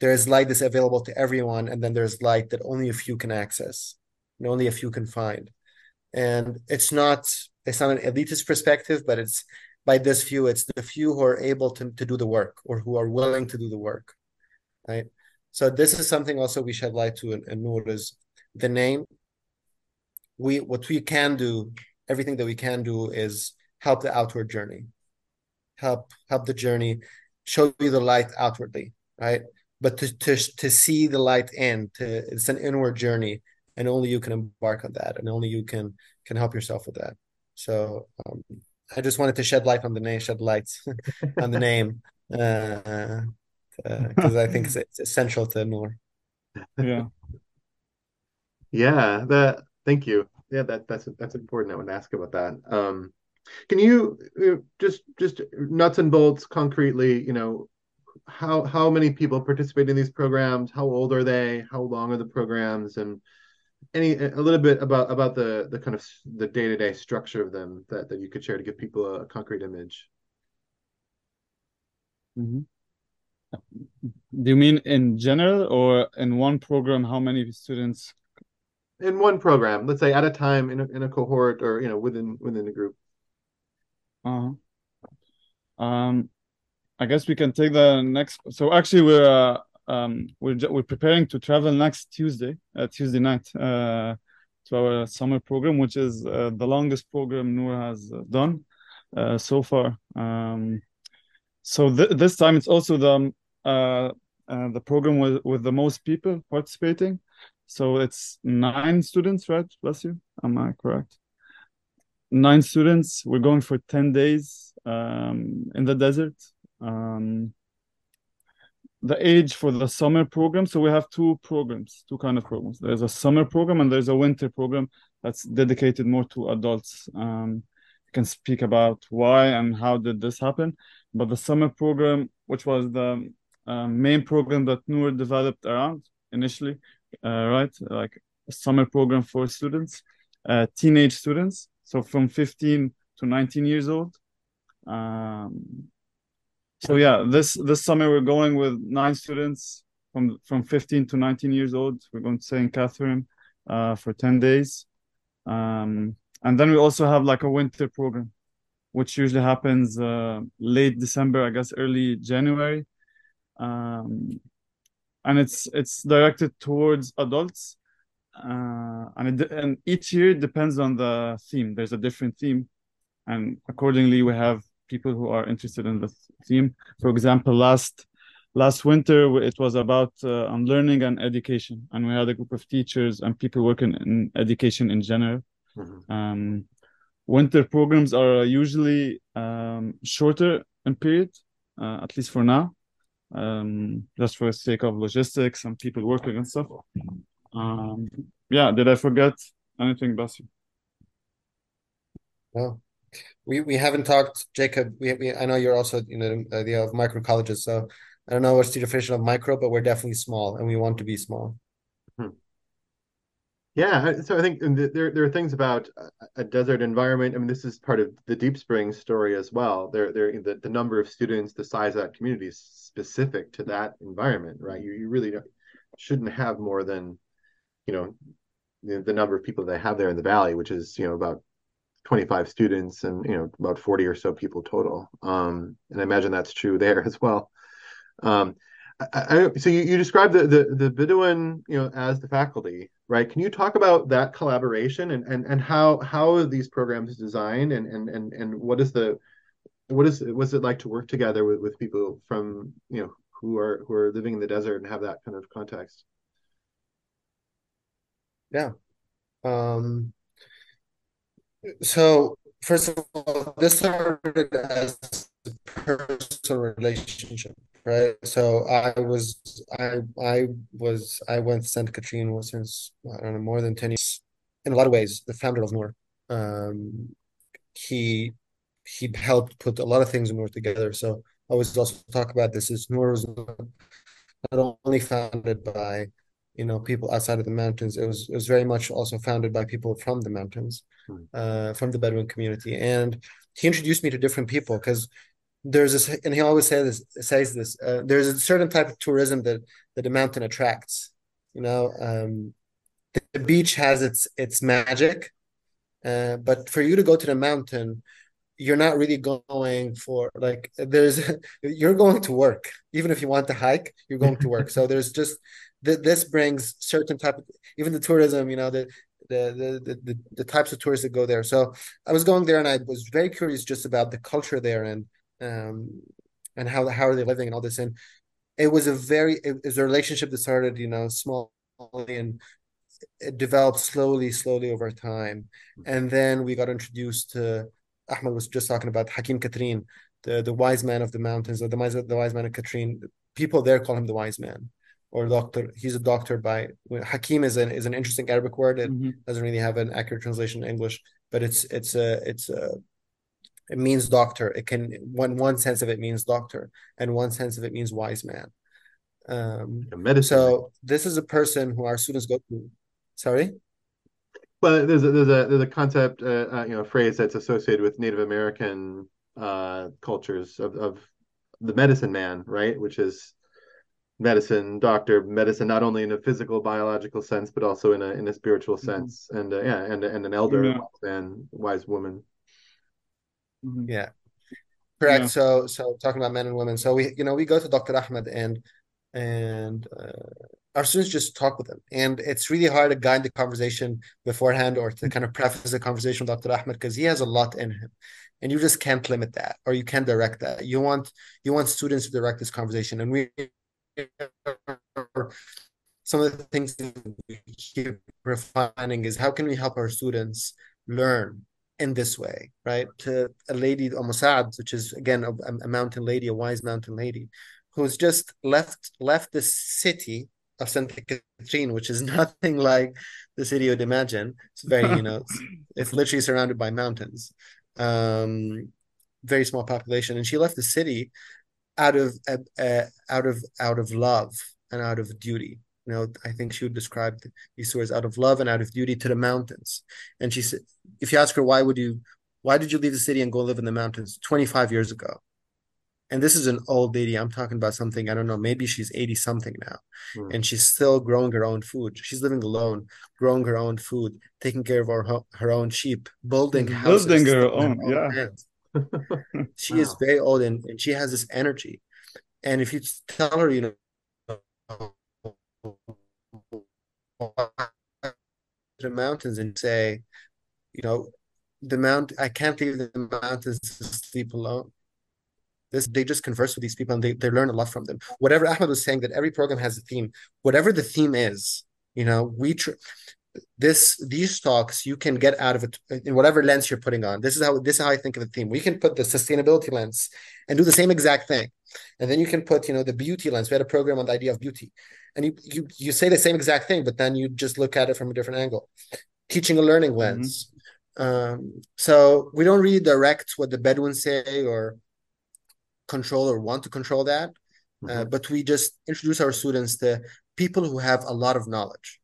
there is light that's available to everyone, and then there's light that only a few can access and only a few can find. And it's not it's not an elitist perspective, but it's by this few, it's the few who are able to, to do the work or who are willing to do the work. Right. So this is something also we shed light to in Nour is the name. We what we can do, everything that we can do is help the outward journey. Help help the journey, show you the light outwardly, right? But to, to to see the light in to it's an inward journey and only you can embark on that and only you can can help yourself with that. So um, i just wanted to shed light on the name shed lights on the name uh because uh, i think it's, it's essential to Nour yeah. Yeah that thank you. Yeah that that's that's important i would ask about that. Um can you uh, just just nuts and bolts concretely you know how how many people participate in these programs? How old are they? How long are the programs? And any a little bit about about the the kind of the day to day structure of them that that you could share to give people a, a concrete image. Mm-hmm. Do you mean in general or in one program? How many students? In one program, let's say at a time in a, in a cohort or you know within within a group. Uh huh. Um, I guess we can take the next. So actually, we're uh, um we're we're preparing to travel next Tuesday, uh, Tuesday night, uh, to our summer program, which is uh, the longest program Nour has uh, done uh, so far. Um, so th this time it's also the uh, the program with with the most people participating. So it's nine students, right? Bless you. Am I correct? Nine students. We're going for 10 days um, in the desert. Um, the age for the summer program. So we have two programs, two kind of programs. There's a summer program and there's a winter program that's dedicated more to adults. Um, you can speak about why and how did this happen. But the summer program, which was the uh, main program that Nour developed around initially, uh, right? Like a summer program for students, uh, teenage students, so from 15 to 19 years old. Um, so yeah, this this summer we're going with nine students from from 15 to 19 years old. We're going to St. Catherine uh, for 10 days. Um, and then we also have like a winter program, which usually happens uh, late December, I guess early January. Um, and it's it's directed towards adults. Uh, and it, and each year depends on the theme. There's a different theme, and accordingly we have people who are interested in the theme. For example, last last winter it was about uh, on learning and education, and we had a group of teachers and people working in education in general. Mm-hmm. Um, winter programs are usually um, shorter in period, uh, at least for now, um, just for the sake of logistics and people working and stuff. Um, yeah, did I forget anything, Basi? No we we haven't talked, Jacob. We, we I know you're also you know the idea of micro colleges, so I don't know what's the definition of micro, but we're definitely small, and we want to be small. Hmm. Yeah, so I think there there are things about a desert environment. I mean, this is part of the Deep Spring story as well. There there the, the number of students, the size of that community is specific to that environment, right? You you really shouldn't have more than, you know, the, the number of people they have there in the valley, which is you know about 25 students and you know about 40 or so people total. Um, and i imagine that's true there as well. Um, I, I, so you, you described the, the the bedouin you know as the faculty right? Can you talk about that collaboration and and, and how how are these programs designed and and and, and what is the what is what's it like to work together with, with people from you know who are who are living in the desert and have that kind of context? Yeah. Um so first of all, this started as a personal relationship, right? So I was, I, I was, I went to Santa Catherine since I don't know more than ten years. In a lot of ways, the founder of Nour, um, he he helped put a lot of things in Nour together. So I always also talk about this. Is Nour was not only founded by you know people outside of the mountains. It was it was very much also founded by people from the mountains, hmm. uh, from the Bedouin community, and he introduced me to different people because there's this, and he always says this says this. Uh, there's a certain type of tourism that that the mountain attracts. You know, um, the, the beach has its its magic, uh, but for you to go to the mountain, you're not really going for like there's you're going to work even if you want to hike you're going to work so there's just th- this brings certain type of even the tourism you know the the, the the the types of tourists that go there. So i was going there and i was very curious just about the culture there and um and how how are they living and all this. And it was a very it was a relationship that started you know small and it developed slowly slowly over time. And then we got introduced to ahmed was just talking about hakim katrin the the wise man of the mountains or the the wise man of katrin people there call him the wise man or doctor. He's a doctor by Hakim is an is an interesting Arabic word. It mm-hmm. doesn't really have an accurate translation in English, but it's it's a it's a it means doctor. It can one one sense of it means doctor, and one sense of it means wise man. Um, medicine. So this is a person who our students go to. Sorry. Well, there's a there's a there's a concept, uh, uh, you know, a phrase that's associated with Native American uh, cultures of of the medicine man, right? Which is medicine, doctor, medicine, not only in a physical, biological sense, but also in a in a spiritual Mhm. sense, and uh, yeah, and and an elder, Yeah. wise man, wise woman. Mhm. Yeah. Correct. Yeah. So, so talking about men and women. So we, you know, we go to Dr. Ahmed and and uh, our students just talk with him, and it's really hard to guide the conversation beforehand or to kind of preface the conversation with Dr. Ahmed because he has a lot in him, and you just can't limit that or you can't direct that. You want you want students to direct this conversation, and we some of the things we keep refining is how can we help our students learn in this way, right? To a lady, Umm Sa'ad, which is again a, a mountain lady, a wise mountain lady, who's just left left the city of Santa Catherine, which is nothing like the city you'd imagine. It's very, you know, it's, it's literally surrounded by mountains. Um, very small population, and she left the city out of uh, uh, out of out of love and out of duty. You know, I think she would describe these stories out of love and out of duty to the mountains. And she said, if you ask her why would you, why did you leave the city and go live in the mountains 25 years ago? And this is an old lady. I'm talking about something, I don't know, maybe she's 80 something now. Mm. And she's still growing her own food. She's living alone, growing her own food, taking care of her, her own sheep, building houses. Building her own, yeah. hands. She is very old and, and she has this energy. And if you tell her, you know, the mountains and say, you know, the mount, I can't leave the mountains to sleep alone. This they just converse with these people and they, they learn a lot from them. Whatever Ahmed was saying, that every program has a theme. Whatever the theme is, you know, we tr- this these talks you can get out of it in whatever lens you're putting on. This is how this is how I think of the theme. We can put the sustainability lens and do the same exact thing, and then you can put you know the beauty lens. We had a program on the idea of beauty, and you you you say the same exact thing, but then you just look at it from a different angle. Teaching a learning lens. Um, so we don't really direct what the Bedouins say or control or want to control that, uh, Mhm. but we just introduce our students to people who have a lot of knowledge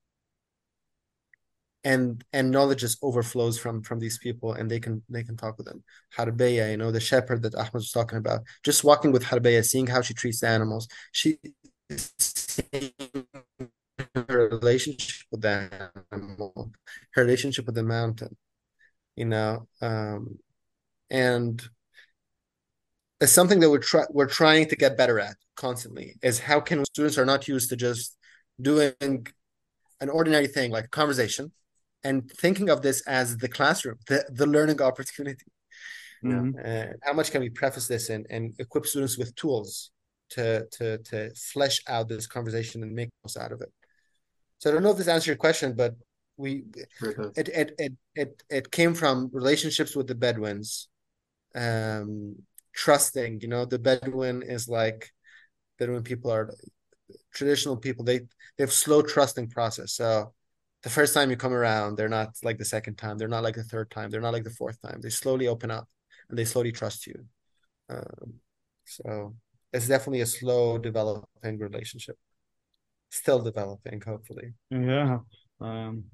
and and knowledge just overflows from from these people and they can they can talk with them. Harbeya, you know the shepherd that Ahmed was talking about just walking with Harbeya seeing how she treats the animals. She her relationship with the animal her relationship with the mountain you know um and it's something that we're try we're trying to get better at constantly is how can students are not used to just doing an ordinary thing like conversation and thinking of this as the classroom the, the learning opportunity. Mhm. uh, how much can we preface this and, and equip students with tools to to to flesh out this conversation and make most out of it? So i don't know if this answers your question but we Sure it it it it it, it came from relationships with the bedouins um trusting you know the bedouin is like bedouin people are traditional people. They they have slow trusting process. So the first time you come around they're not like the second time they're not like the third time they're not like the fourth time. They slowly open up and they slowly trust you. Um, so it's definitely a slow developing relationship. Still developing hopefully. Yeah. Um,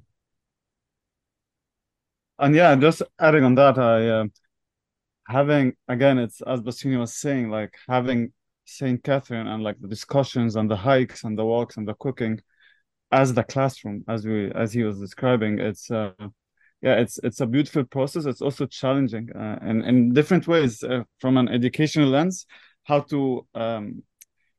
and yeah, just adding on that, I uh, having again, it's as Bassyouny was saying, like having Saint Catherine and like the discussions and the hikes and the walks and the cooking as the classroom, as we as he was describing. It's uh, yeah, it's it's a beautiful process. It's also challenging uh, in in different ways uh, from an educational lens, how to um,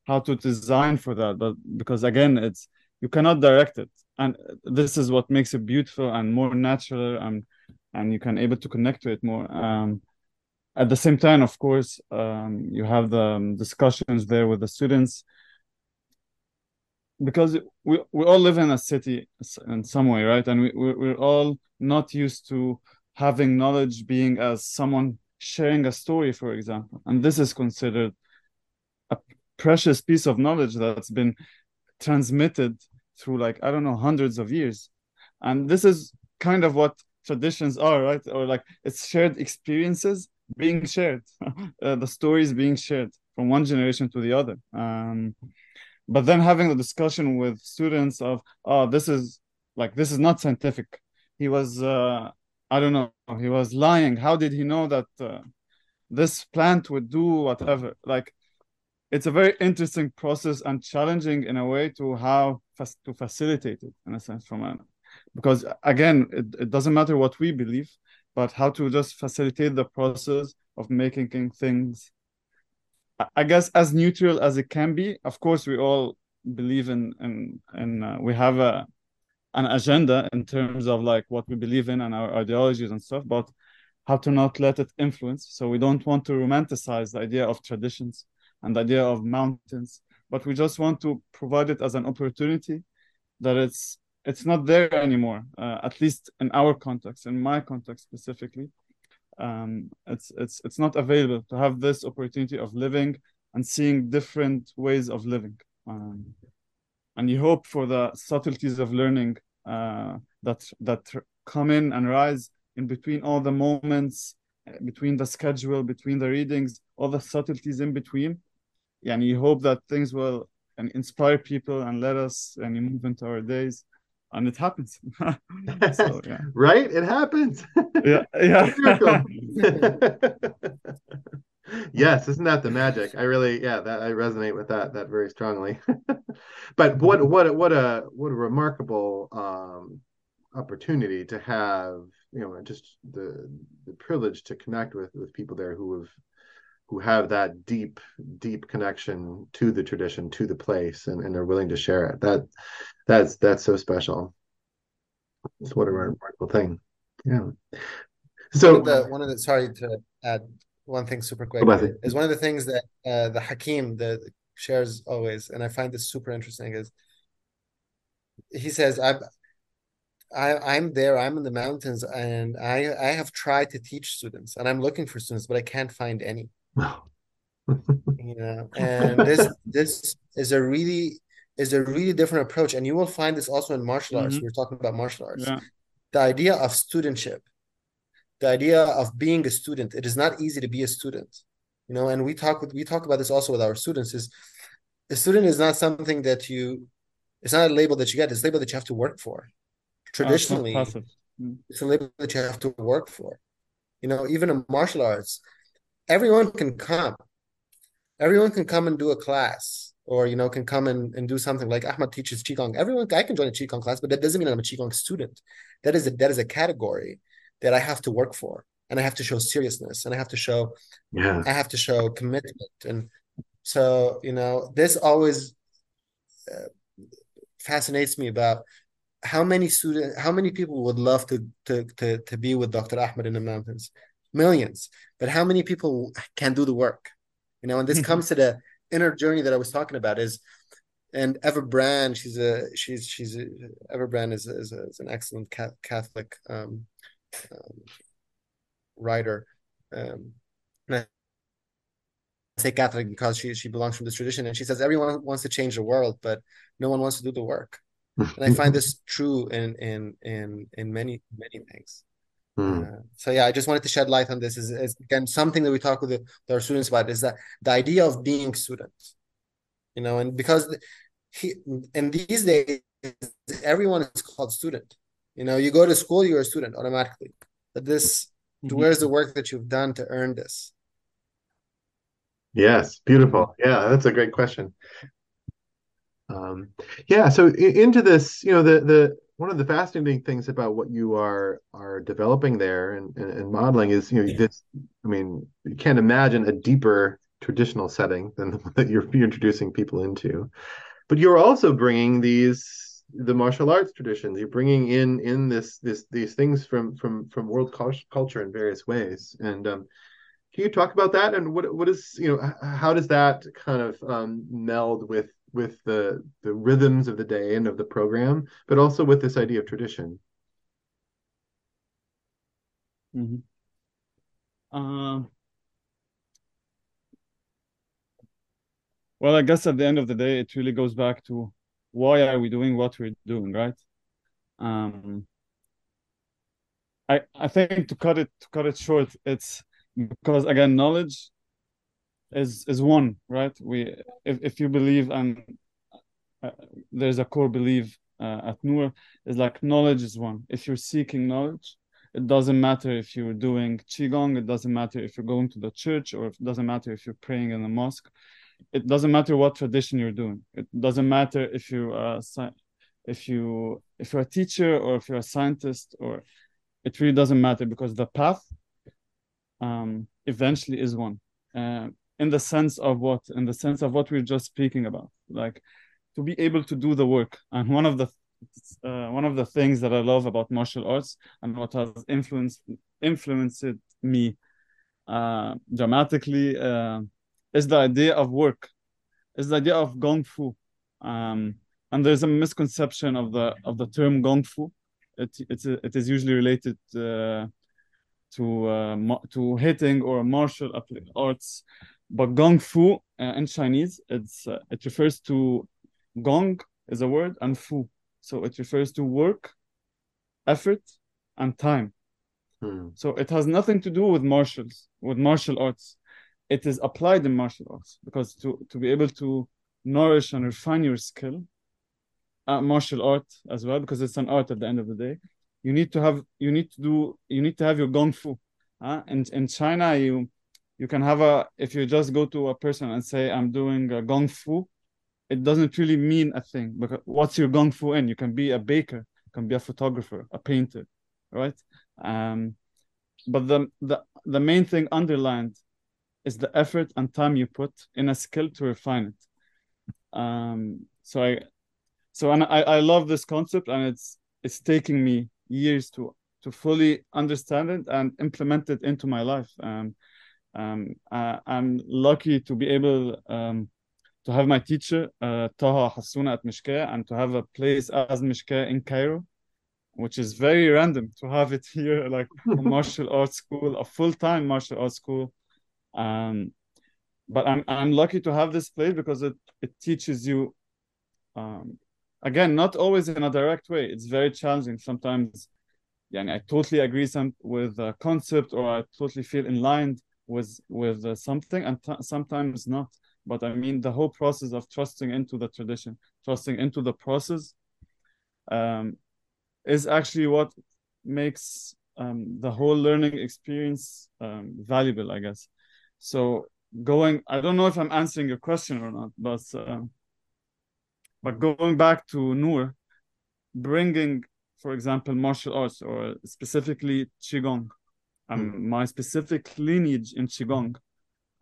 how to design for that. But because again, it's you cannot direct it, and this is what makes it beautiful and more natural, and and you can able to connect to it more. Um, at the same time, of course, um, you have the um, discussions there with the students because we we all live in a city in some way, right? And we we're, all not used to having knowledge being as someone sharing a story, for example, and this is considered a precious piece of knowledge that's been transmitted through like I don't know hundreds of years, and this is kind of what traditions are, right? Or like it's shared experiences being shared, uh, the stories being shared from one generation to the other. Um, but then having the discussion with students of, oh, this is like this is not scientific. he was uh, I don't know he was lying. How did he know that uh, this plant would do whatever? Like it's a very interesting process and challenging in a way to how to facilitate it in a sense from a because again it, it doesn't matter what we believe but how to just facilitate the process of making things i guess as neutral as it can be. Of course we all believe in in and uh, we have a an agenda in terms of like what we believe in and our ideologies and stuff but how to not let it influence. So we don't want to romanticize the idea of traditions and the idea of mountains but we just want to provide it as an opportunity that it's it's not there anymore uh, at least in our context in my context specifically um, it's it's it's not available to have this opportunity of living and seeing different ways of living. Um, and you hope for the subtleties of learning uh, that that come in and rise in between all the moments between the schedule between the readings all the subtleties in between. And you hope that things will and inspire people and let us and move into our days and it happens so, yeah. right? It happens. Yeah yeah. Yes isn't that the magic? I really yeah that i resonate with that that very strongly. But what what what a what a remarkable um opportunity to have you know just the the privilege to connect with with people there who have who have that deep deep connection to the tradition to the place and, and are willing to share it. That that's that's so special. It's what a remarkable thing. Yeah. So one of the, one of the sorry to add one thing super quick is one of the things that uh, the hakim the shares always and i find this super interesting is he says i've I, I'm there, I'm in the mountains, and I, I have tried to teach students, and I'm looking for students, but I can't find any you know, and this this is a really is a really different approach, and you will find this also in martial arts. Mm-hmm. We are talking about martial arts. Yeah. The idea of studentship, the idea of being a student. It is not easy to be a student, you know. And we talk with we talk about this also with our students. Is a student is not something that you. It's not a label that you get. It's a label that you have to work for. Traditionally, oh, it's, mm. it's a label that you have to work for. You know, even in martial arts, everyone can come. Everyone can come and do a class or you know can come and, and do something like Ahmed teaches Qigong. Everyone I can join a Qigong class, but that doesn't mean I'm a Qigong student. That is a that is a category that I have to work for and I have to show seriousness and I have to show yeah I have to show commitment and so you know this always uh, fascinates me about how many students how many people would love to to to, to be with Dr. Ahmed in the mountains millions but how many people can do the work you know and this comes to the inner journey that i was talking about is and Eva Brand, she's a she's she's a, Eva Brand is, is, is an excellent Catholic um, um, writer. Um, I say Catholic because she she belongs from this tradition, and she says everyone wants to change the world, but no one wants to do the work. and I find this true in in in in many many things. Hmm. Uh, so yeah, I just wanted to shed light on this. Is, is again something that we talk with, the, with our students about is that the idea of being students, you know, and because he in these days everyone is called student. You know, you go to school, you're a student automatically. But this, mm-hmm. where's the work that you've done to earn this? Yes, beautiful. Yeah, that's a great question. Um, yeah, so into this, you know, the the one of the fascinating things about what you are are developing there and, and, and modeling is you know this i mean you can't imagine a deeper traditional setting than the one that you're, you're introducing people into. But you're also bringing these the martial arts traditions. You're bringing in in this this these things from from from world culture in various ways. And um, can you talk about that? And what what is you know how does that kind of um, meld with with the the rhythms of the day and of the program, but also with this idea of tradition. Mm-hmm. Uh, well, I guess at the end of the day, it really goes back to why are we doing what we're doing, right? Um, I I think to cut it to cut it short, it's because again, knowledge is is one right we if, if you believe and uh, there's a core belief uh, at Nour is like knowledge is one. If you're seeking knowledge, it doesn't matter if you're doing qigong. It doesn't matter if you're going to the church, or it doesn't matter if you're praying in the mosque. It doesn't matter what tradition you're doing. It doesn't matter if you uh, if you if you're a teacher or if you're a scientist, or it really doesn't matter because the path um, eventually is one. Uh, in the sense of what? In the sense of what we we're just speaking about, like to be able to do the work. And one of the uh, one of the things that I love about martial arts and what has influenced influenced me uh, dramatically uh, is the idea of work, is the idea of gong fu. Um, and there's a misconception of the of the term gong fu. It it's it is usually related uh, to uh, to hitting or martial arts, but gong fu uh, in Chinese it's uh, it refers to gong is a word and fu so it refers to work, effort, and time. Hmm. So it has nothing to do with martials, with martial arts. It is applied in martial arts because to, to be able to nourish and refine your skill, uh, martial art as well, because it's an art at the end of the day. You need to have you need to do you need to have your gong fu. Uh, in in China, you you can have a if you just go to a person and say I'm doing a gong fu, it doesn't really mean a thing because what's your gong fu in? You can be a baker, you can be a photographer, a painter, right? Um, but the the the main thing underlined is the effort and time you put in a skill to refine it. Um, so I, so and I I love this concept and it's it's taking me years to to fully understand it and implement it into my life. Um, um, I, I'm lucky to be able um, to have my teacher uh, Taha Hassouna at Mishkah and to have a place as Mishkah in Cairo, which is very random to have it here, like a martial arts school, a full time martial arts school. Um, but I'm I'm lucky to have this place because it it teaches you, um, again, not always in a direct way. It's very challenging sometimes. Yeah, I totally agree some with a concept, or I totally feel in line with with uh, something, and sometimes not but I mean the whole process of trusting into the tradition, trusting into the process, um, is actually what makes um, the whole learning experience um, valuable, I guess. So going, I don't know if I'm answering your question or not, but um, but going back to Nour, bringing, for example, martial arts or specifically qigong, um, mm. my specific lineage in qigong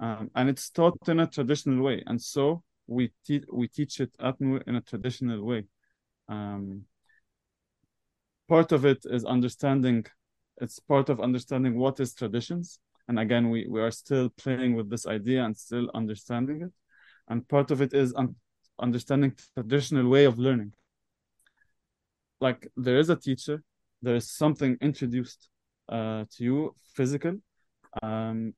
um, and it's taught in a traditional way and so we teach we teach it at Nour in a traditional way. Um, part of it is understanding it's part of understanding what is traditions and again we, we are still playing with this idea and still understanding it. And part of it is un- understanding traditional way of learning. Like there is a teacher there is something introduced uh, to you physical. Um,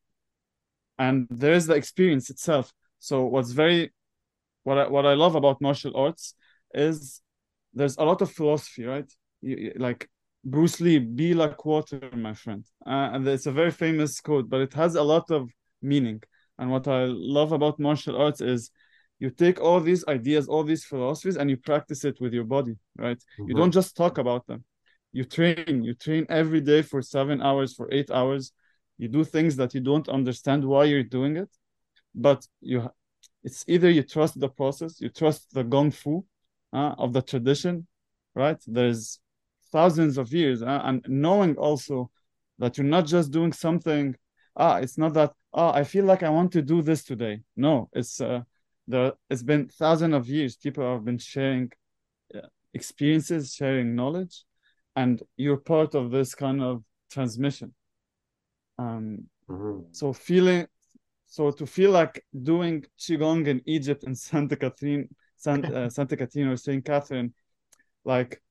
and there is the experience itself. So what's very what I, what I love about martial arts is there's a lot of philosophy right? You, like bruce lee be like water my friend. Uh, and it's a very famous quote but it has a lot of meaning. And what i love about martial arts is you take all these ideas all these philosophies and you practice it with your body right? Mm-hmm. you don't just talk about them you train you train every day for seven hours for eight hours. You do things that you don't understand why you're doing it but you it's either you trust the process you trust the gong fu uh, of the tradition right? There's thousands of years uh, and knowing also that you're not just doing something ah it's not that ah i feel like i want to do this today. No it's uh there it's been thousands of years. People have been sharing uh, experiences sharing knowledge and you're part of this kind of transmission um, mm-hmm. So feeling, so to feel like doing qigong in Egypt and Santa Catherine, Santa, uh, Santa Caterina or Saint Catherine, like,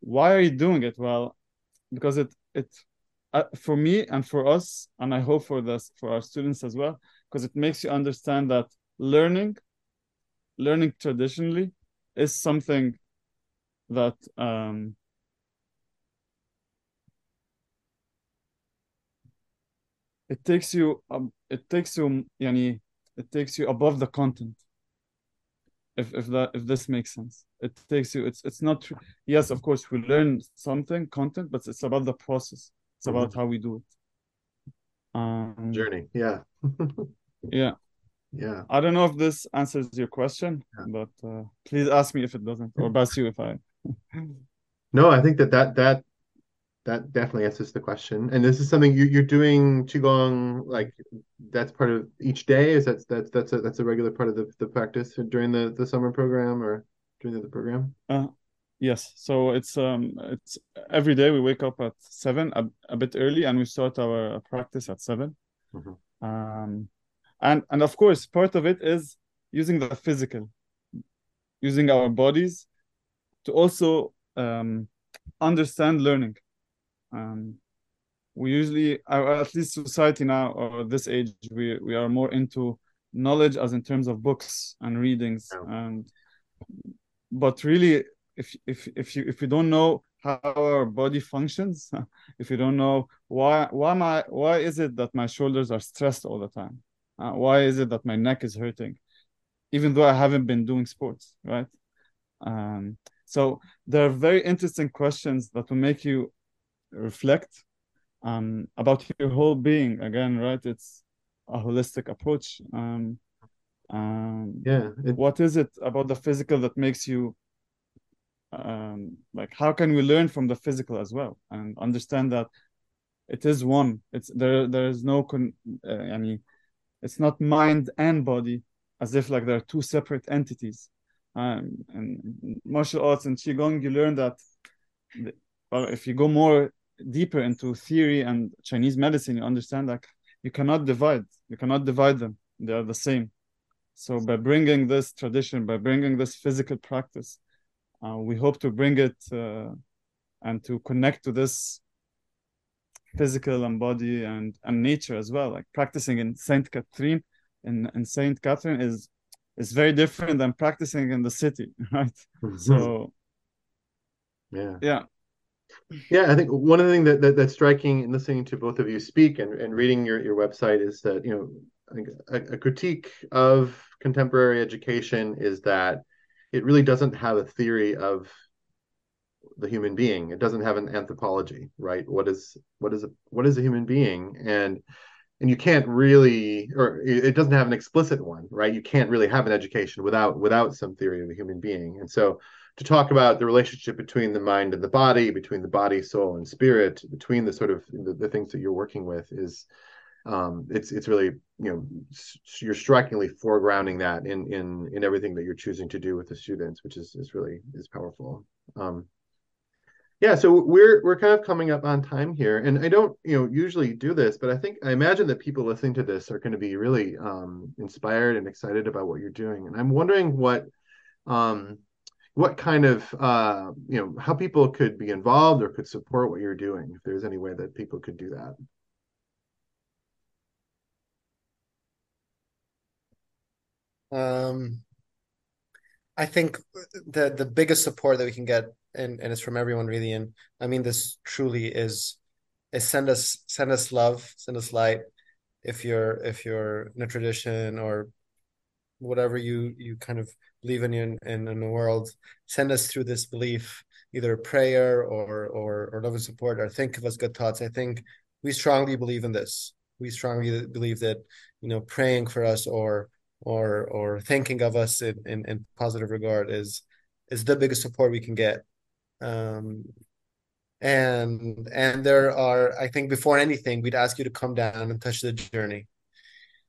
why are you doing it? Well, because it it uh, for me and for us, and I hope for this for our students as well, because it makes you understand that learning, learning traditionally, is something that um, it takes you um, it takes you yani, it takes you above the content if if that if this makes sense it takes you it's it's not yes of course we learn something content but it's about the process it's about Mhm. how we do it um Journey. Yeah. yeah Yeah. i don't know if this answers your question Yeah. but uh, please ask me if it doesn't or Basu if i No, I think that that that that definitely answers the question. And this is something you you're doing qigong like that's part of each day. Is that that's that's a that's a regular part of the the practice during the the summer program or during the program? Uh, yes. So it's um it's every day we wake up at seven, a, a bit early, and we start our practice at 7 Mhm. Um, and and of course, part of it is using the physical, using our bodies to also um understand learning. Um, we usually, or at least society now, or this age, we we are more into knowledge as in terms of books and readings. And but really if if if you if you don't know how our body functions if you don't know why why I why is it that my shoulders are stressed all the time? Uh, why is it that my neck is hurting? Even though I haven't been doing sports right? Um so there are very interesting questions that will make you reflect um about your whole being. Again right it's a holistic approach. Um um Yeah. It, what is it about the physical that makes you um like how can we learn from the physical as well and understand that it is one? It's there there is no con uh, I mean it's not mind and body as if like there are two separate entities. Um and martial arts and qigong you learn that well if you go more deeper into theory and Chinese medicine you understand that you cannot divide you cannot divide them they are the same so by bringing this tradition, by bringing this physical practice, uh, we hope to bring it uh, and to connect to this physical and body and, and nature as well. Like practicing in Saint Catherine in, in Saint Catherine is is very different than practicing in the city, right? So yeah. yeah, Yeah, I think one of the things that, that that's striking in listening to both of you speak and, and reading your, your website is that, you know, a, a critique of contemporary education is that it really doesn't have a theory of the human being. It doesn't have an anthropology, right? What is what is a what is a human being? And and you can't really or it doesn't have an explicit one, right? You can't really have an education without without some theory of a human being. And so to talk about the relationship between the mind and the body, between the body, soul, and spirit, between the sort of the, the things that you're working with is um, it's it's really you know you're strikingly foregrounding that in in in everything that you're choosing to do with the students, which is is really is powerful. Um, yeah, so we're we're kind of coming up on time here, and I don't you know usually do this, but I think I imagine that people listening to this are going to be really um, inspired and excited about what you're doing, and I'm wondering what um, what kind of uh, you know how people could be involved or could support what you're doing if there's any way that people could do that. Um, I think the the biggest support that we can get, and, and it's from everyone really, and I mean this truly is is send us send us love, send us light. If you're if you're in a tradition or whatever you you kind of believe in in, in, in the world, send us through this belief, either prayer or or or love and support, or think of us good thoughts. I think we strongly believe in this. We strongly believe that you know praying for us or or or thinking of us in, in, in positive regard is is the biggest support we can get. Um, and and there are, I think, before anything, we'd ask you to come down and touch the journey.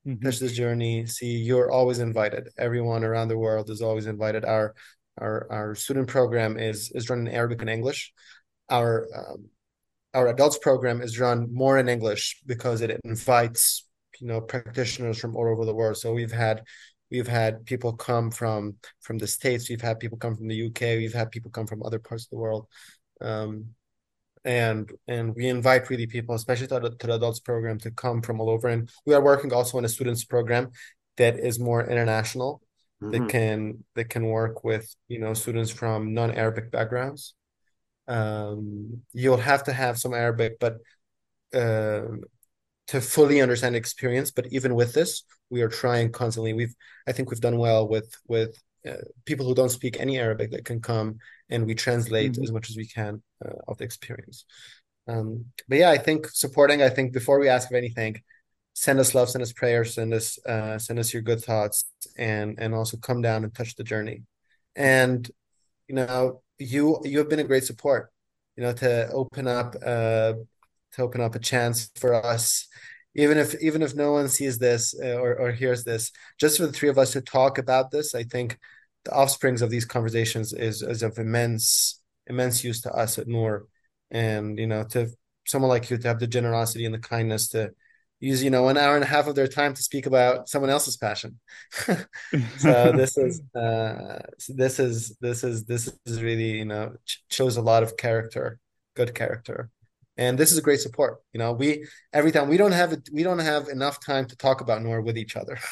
Mhm. Touch this journey. See, you're always invited. Everyone around the world is always invited. Our our our student program is is run in Arabic and English. Our um, our adults program is run more in English because it invites you know practitioners from all over the world. So we've had we've had people come from from the states. We've had people come from the UK. We've had people come from other parts of the world. Um, and and we invite really people, especially to the, to the adults program, to come from all over. And we are working also on a students program that is more international. That Mhm. can that can work with you know students from non-Arabic backgrounds. Um, you'll have to have some Arabic, but um to fully understand experience. But even with this, we are trying constantly. We've I think we've done well with with uh, people who don't speak any Arabic that can come and we translate Mhm. as much as we can uh, of the experience. Um, but yeah, I think supporting. I think before we ask of anything, send us love, send us prayers, send us uh, send us your good thoughts, and and also come down and touch the journey. And you know, you you have been a great support. You know, to open up uh, to open up a chance for us, even if even if no one sees this uh, or or hears this, just for the three of us to talk about this, I think the offsprings of these conversations is is of immense immense use to us at Nour and you know to someone like you to have the generosity and the kindness to use you know an hour and a half of their time to speak about someone else's passion. So this is uh this is this is this is really you know ch- shows a lot of character good character. And this is a great support. You know we every time we don't have it we don't have enough time to talk about Nour with each other.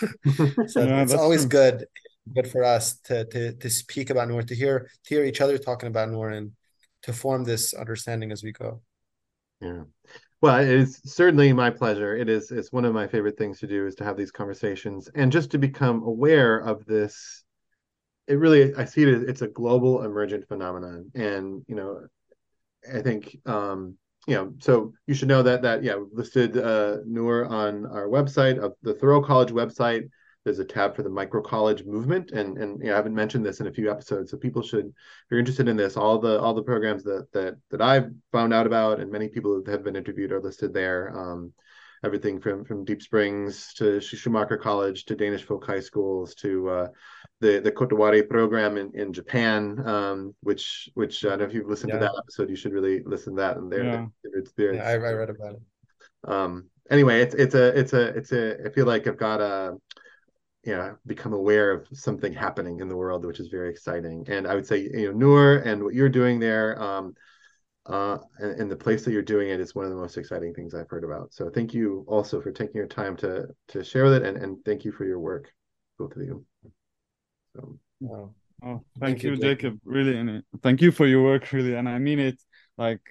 So Yeah, it's always true. good good for us to to to speak about Nour to hear to hear each other talking about Nour and to form this understanding as we go. Yeah. Well, it is certainly my pleasure. It is it's one of my favorite things to do is to have these conversations and just to become aware of this. It really I see it it's a global emergent phenomenon. And, you know, I think um, you know, so you should know that that yeah, listed uh Nour on our website of the Thoreau College website. There's a tab for the micro college movement, and and you know, I haven't mentioned this in a few episodes, so people should, if you're interested in this, all the all the programs that that that I've found out about, and many people that have been interviewed are listed there. Um, everything from from Deep Springs to Schumacher College to Danish Folk High Schools to uh, the the Kotowari program in in Japan, um, which which I don't know if you've listened Yeah. to that episode, you should really listen to that, and their Yeah. their experience. Yeah, I, I read about it. Um, anyway, it's it's a it's a it's a I feel like I've got a you know become aware of something happening in the world, which is very exciting. And I would say you know Nour and what you're doing there, um, uh, and, and the place that you're doing it is one of the most exciting things I've heard about. So thank you also for taking your time to to share with it, and and thank you for your work, both of you. So Wow. Oh, Thank thank you, you, Jacob. Jacob. Really, and thank you for your work, really, and I mean it. Like,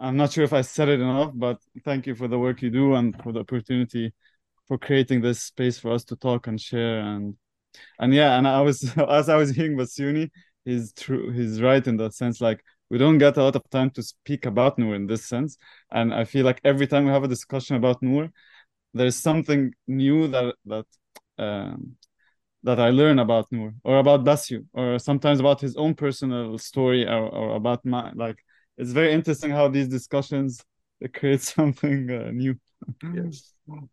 I'm not sure if I said it enough, but thank you for the work you do and for the opportunity for creating this space for us to talk and share and and yeah, and I was as I was hearing Bassyouny, he's true, he's right in that sense. Like, we don't get a lot of time to speak about Nour in this sense, and I feel like every time we have a discussion about Nour, there's something new that that um, that I learn about Nour or about Basio or sometimes about his own personal story or, or about my like it's very interesting how these discussions create something uh, new. Yes.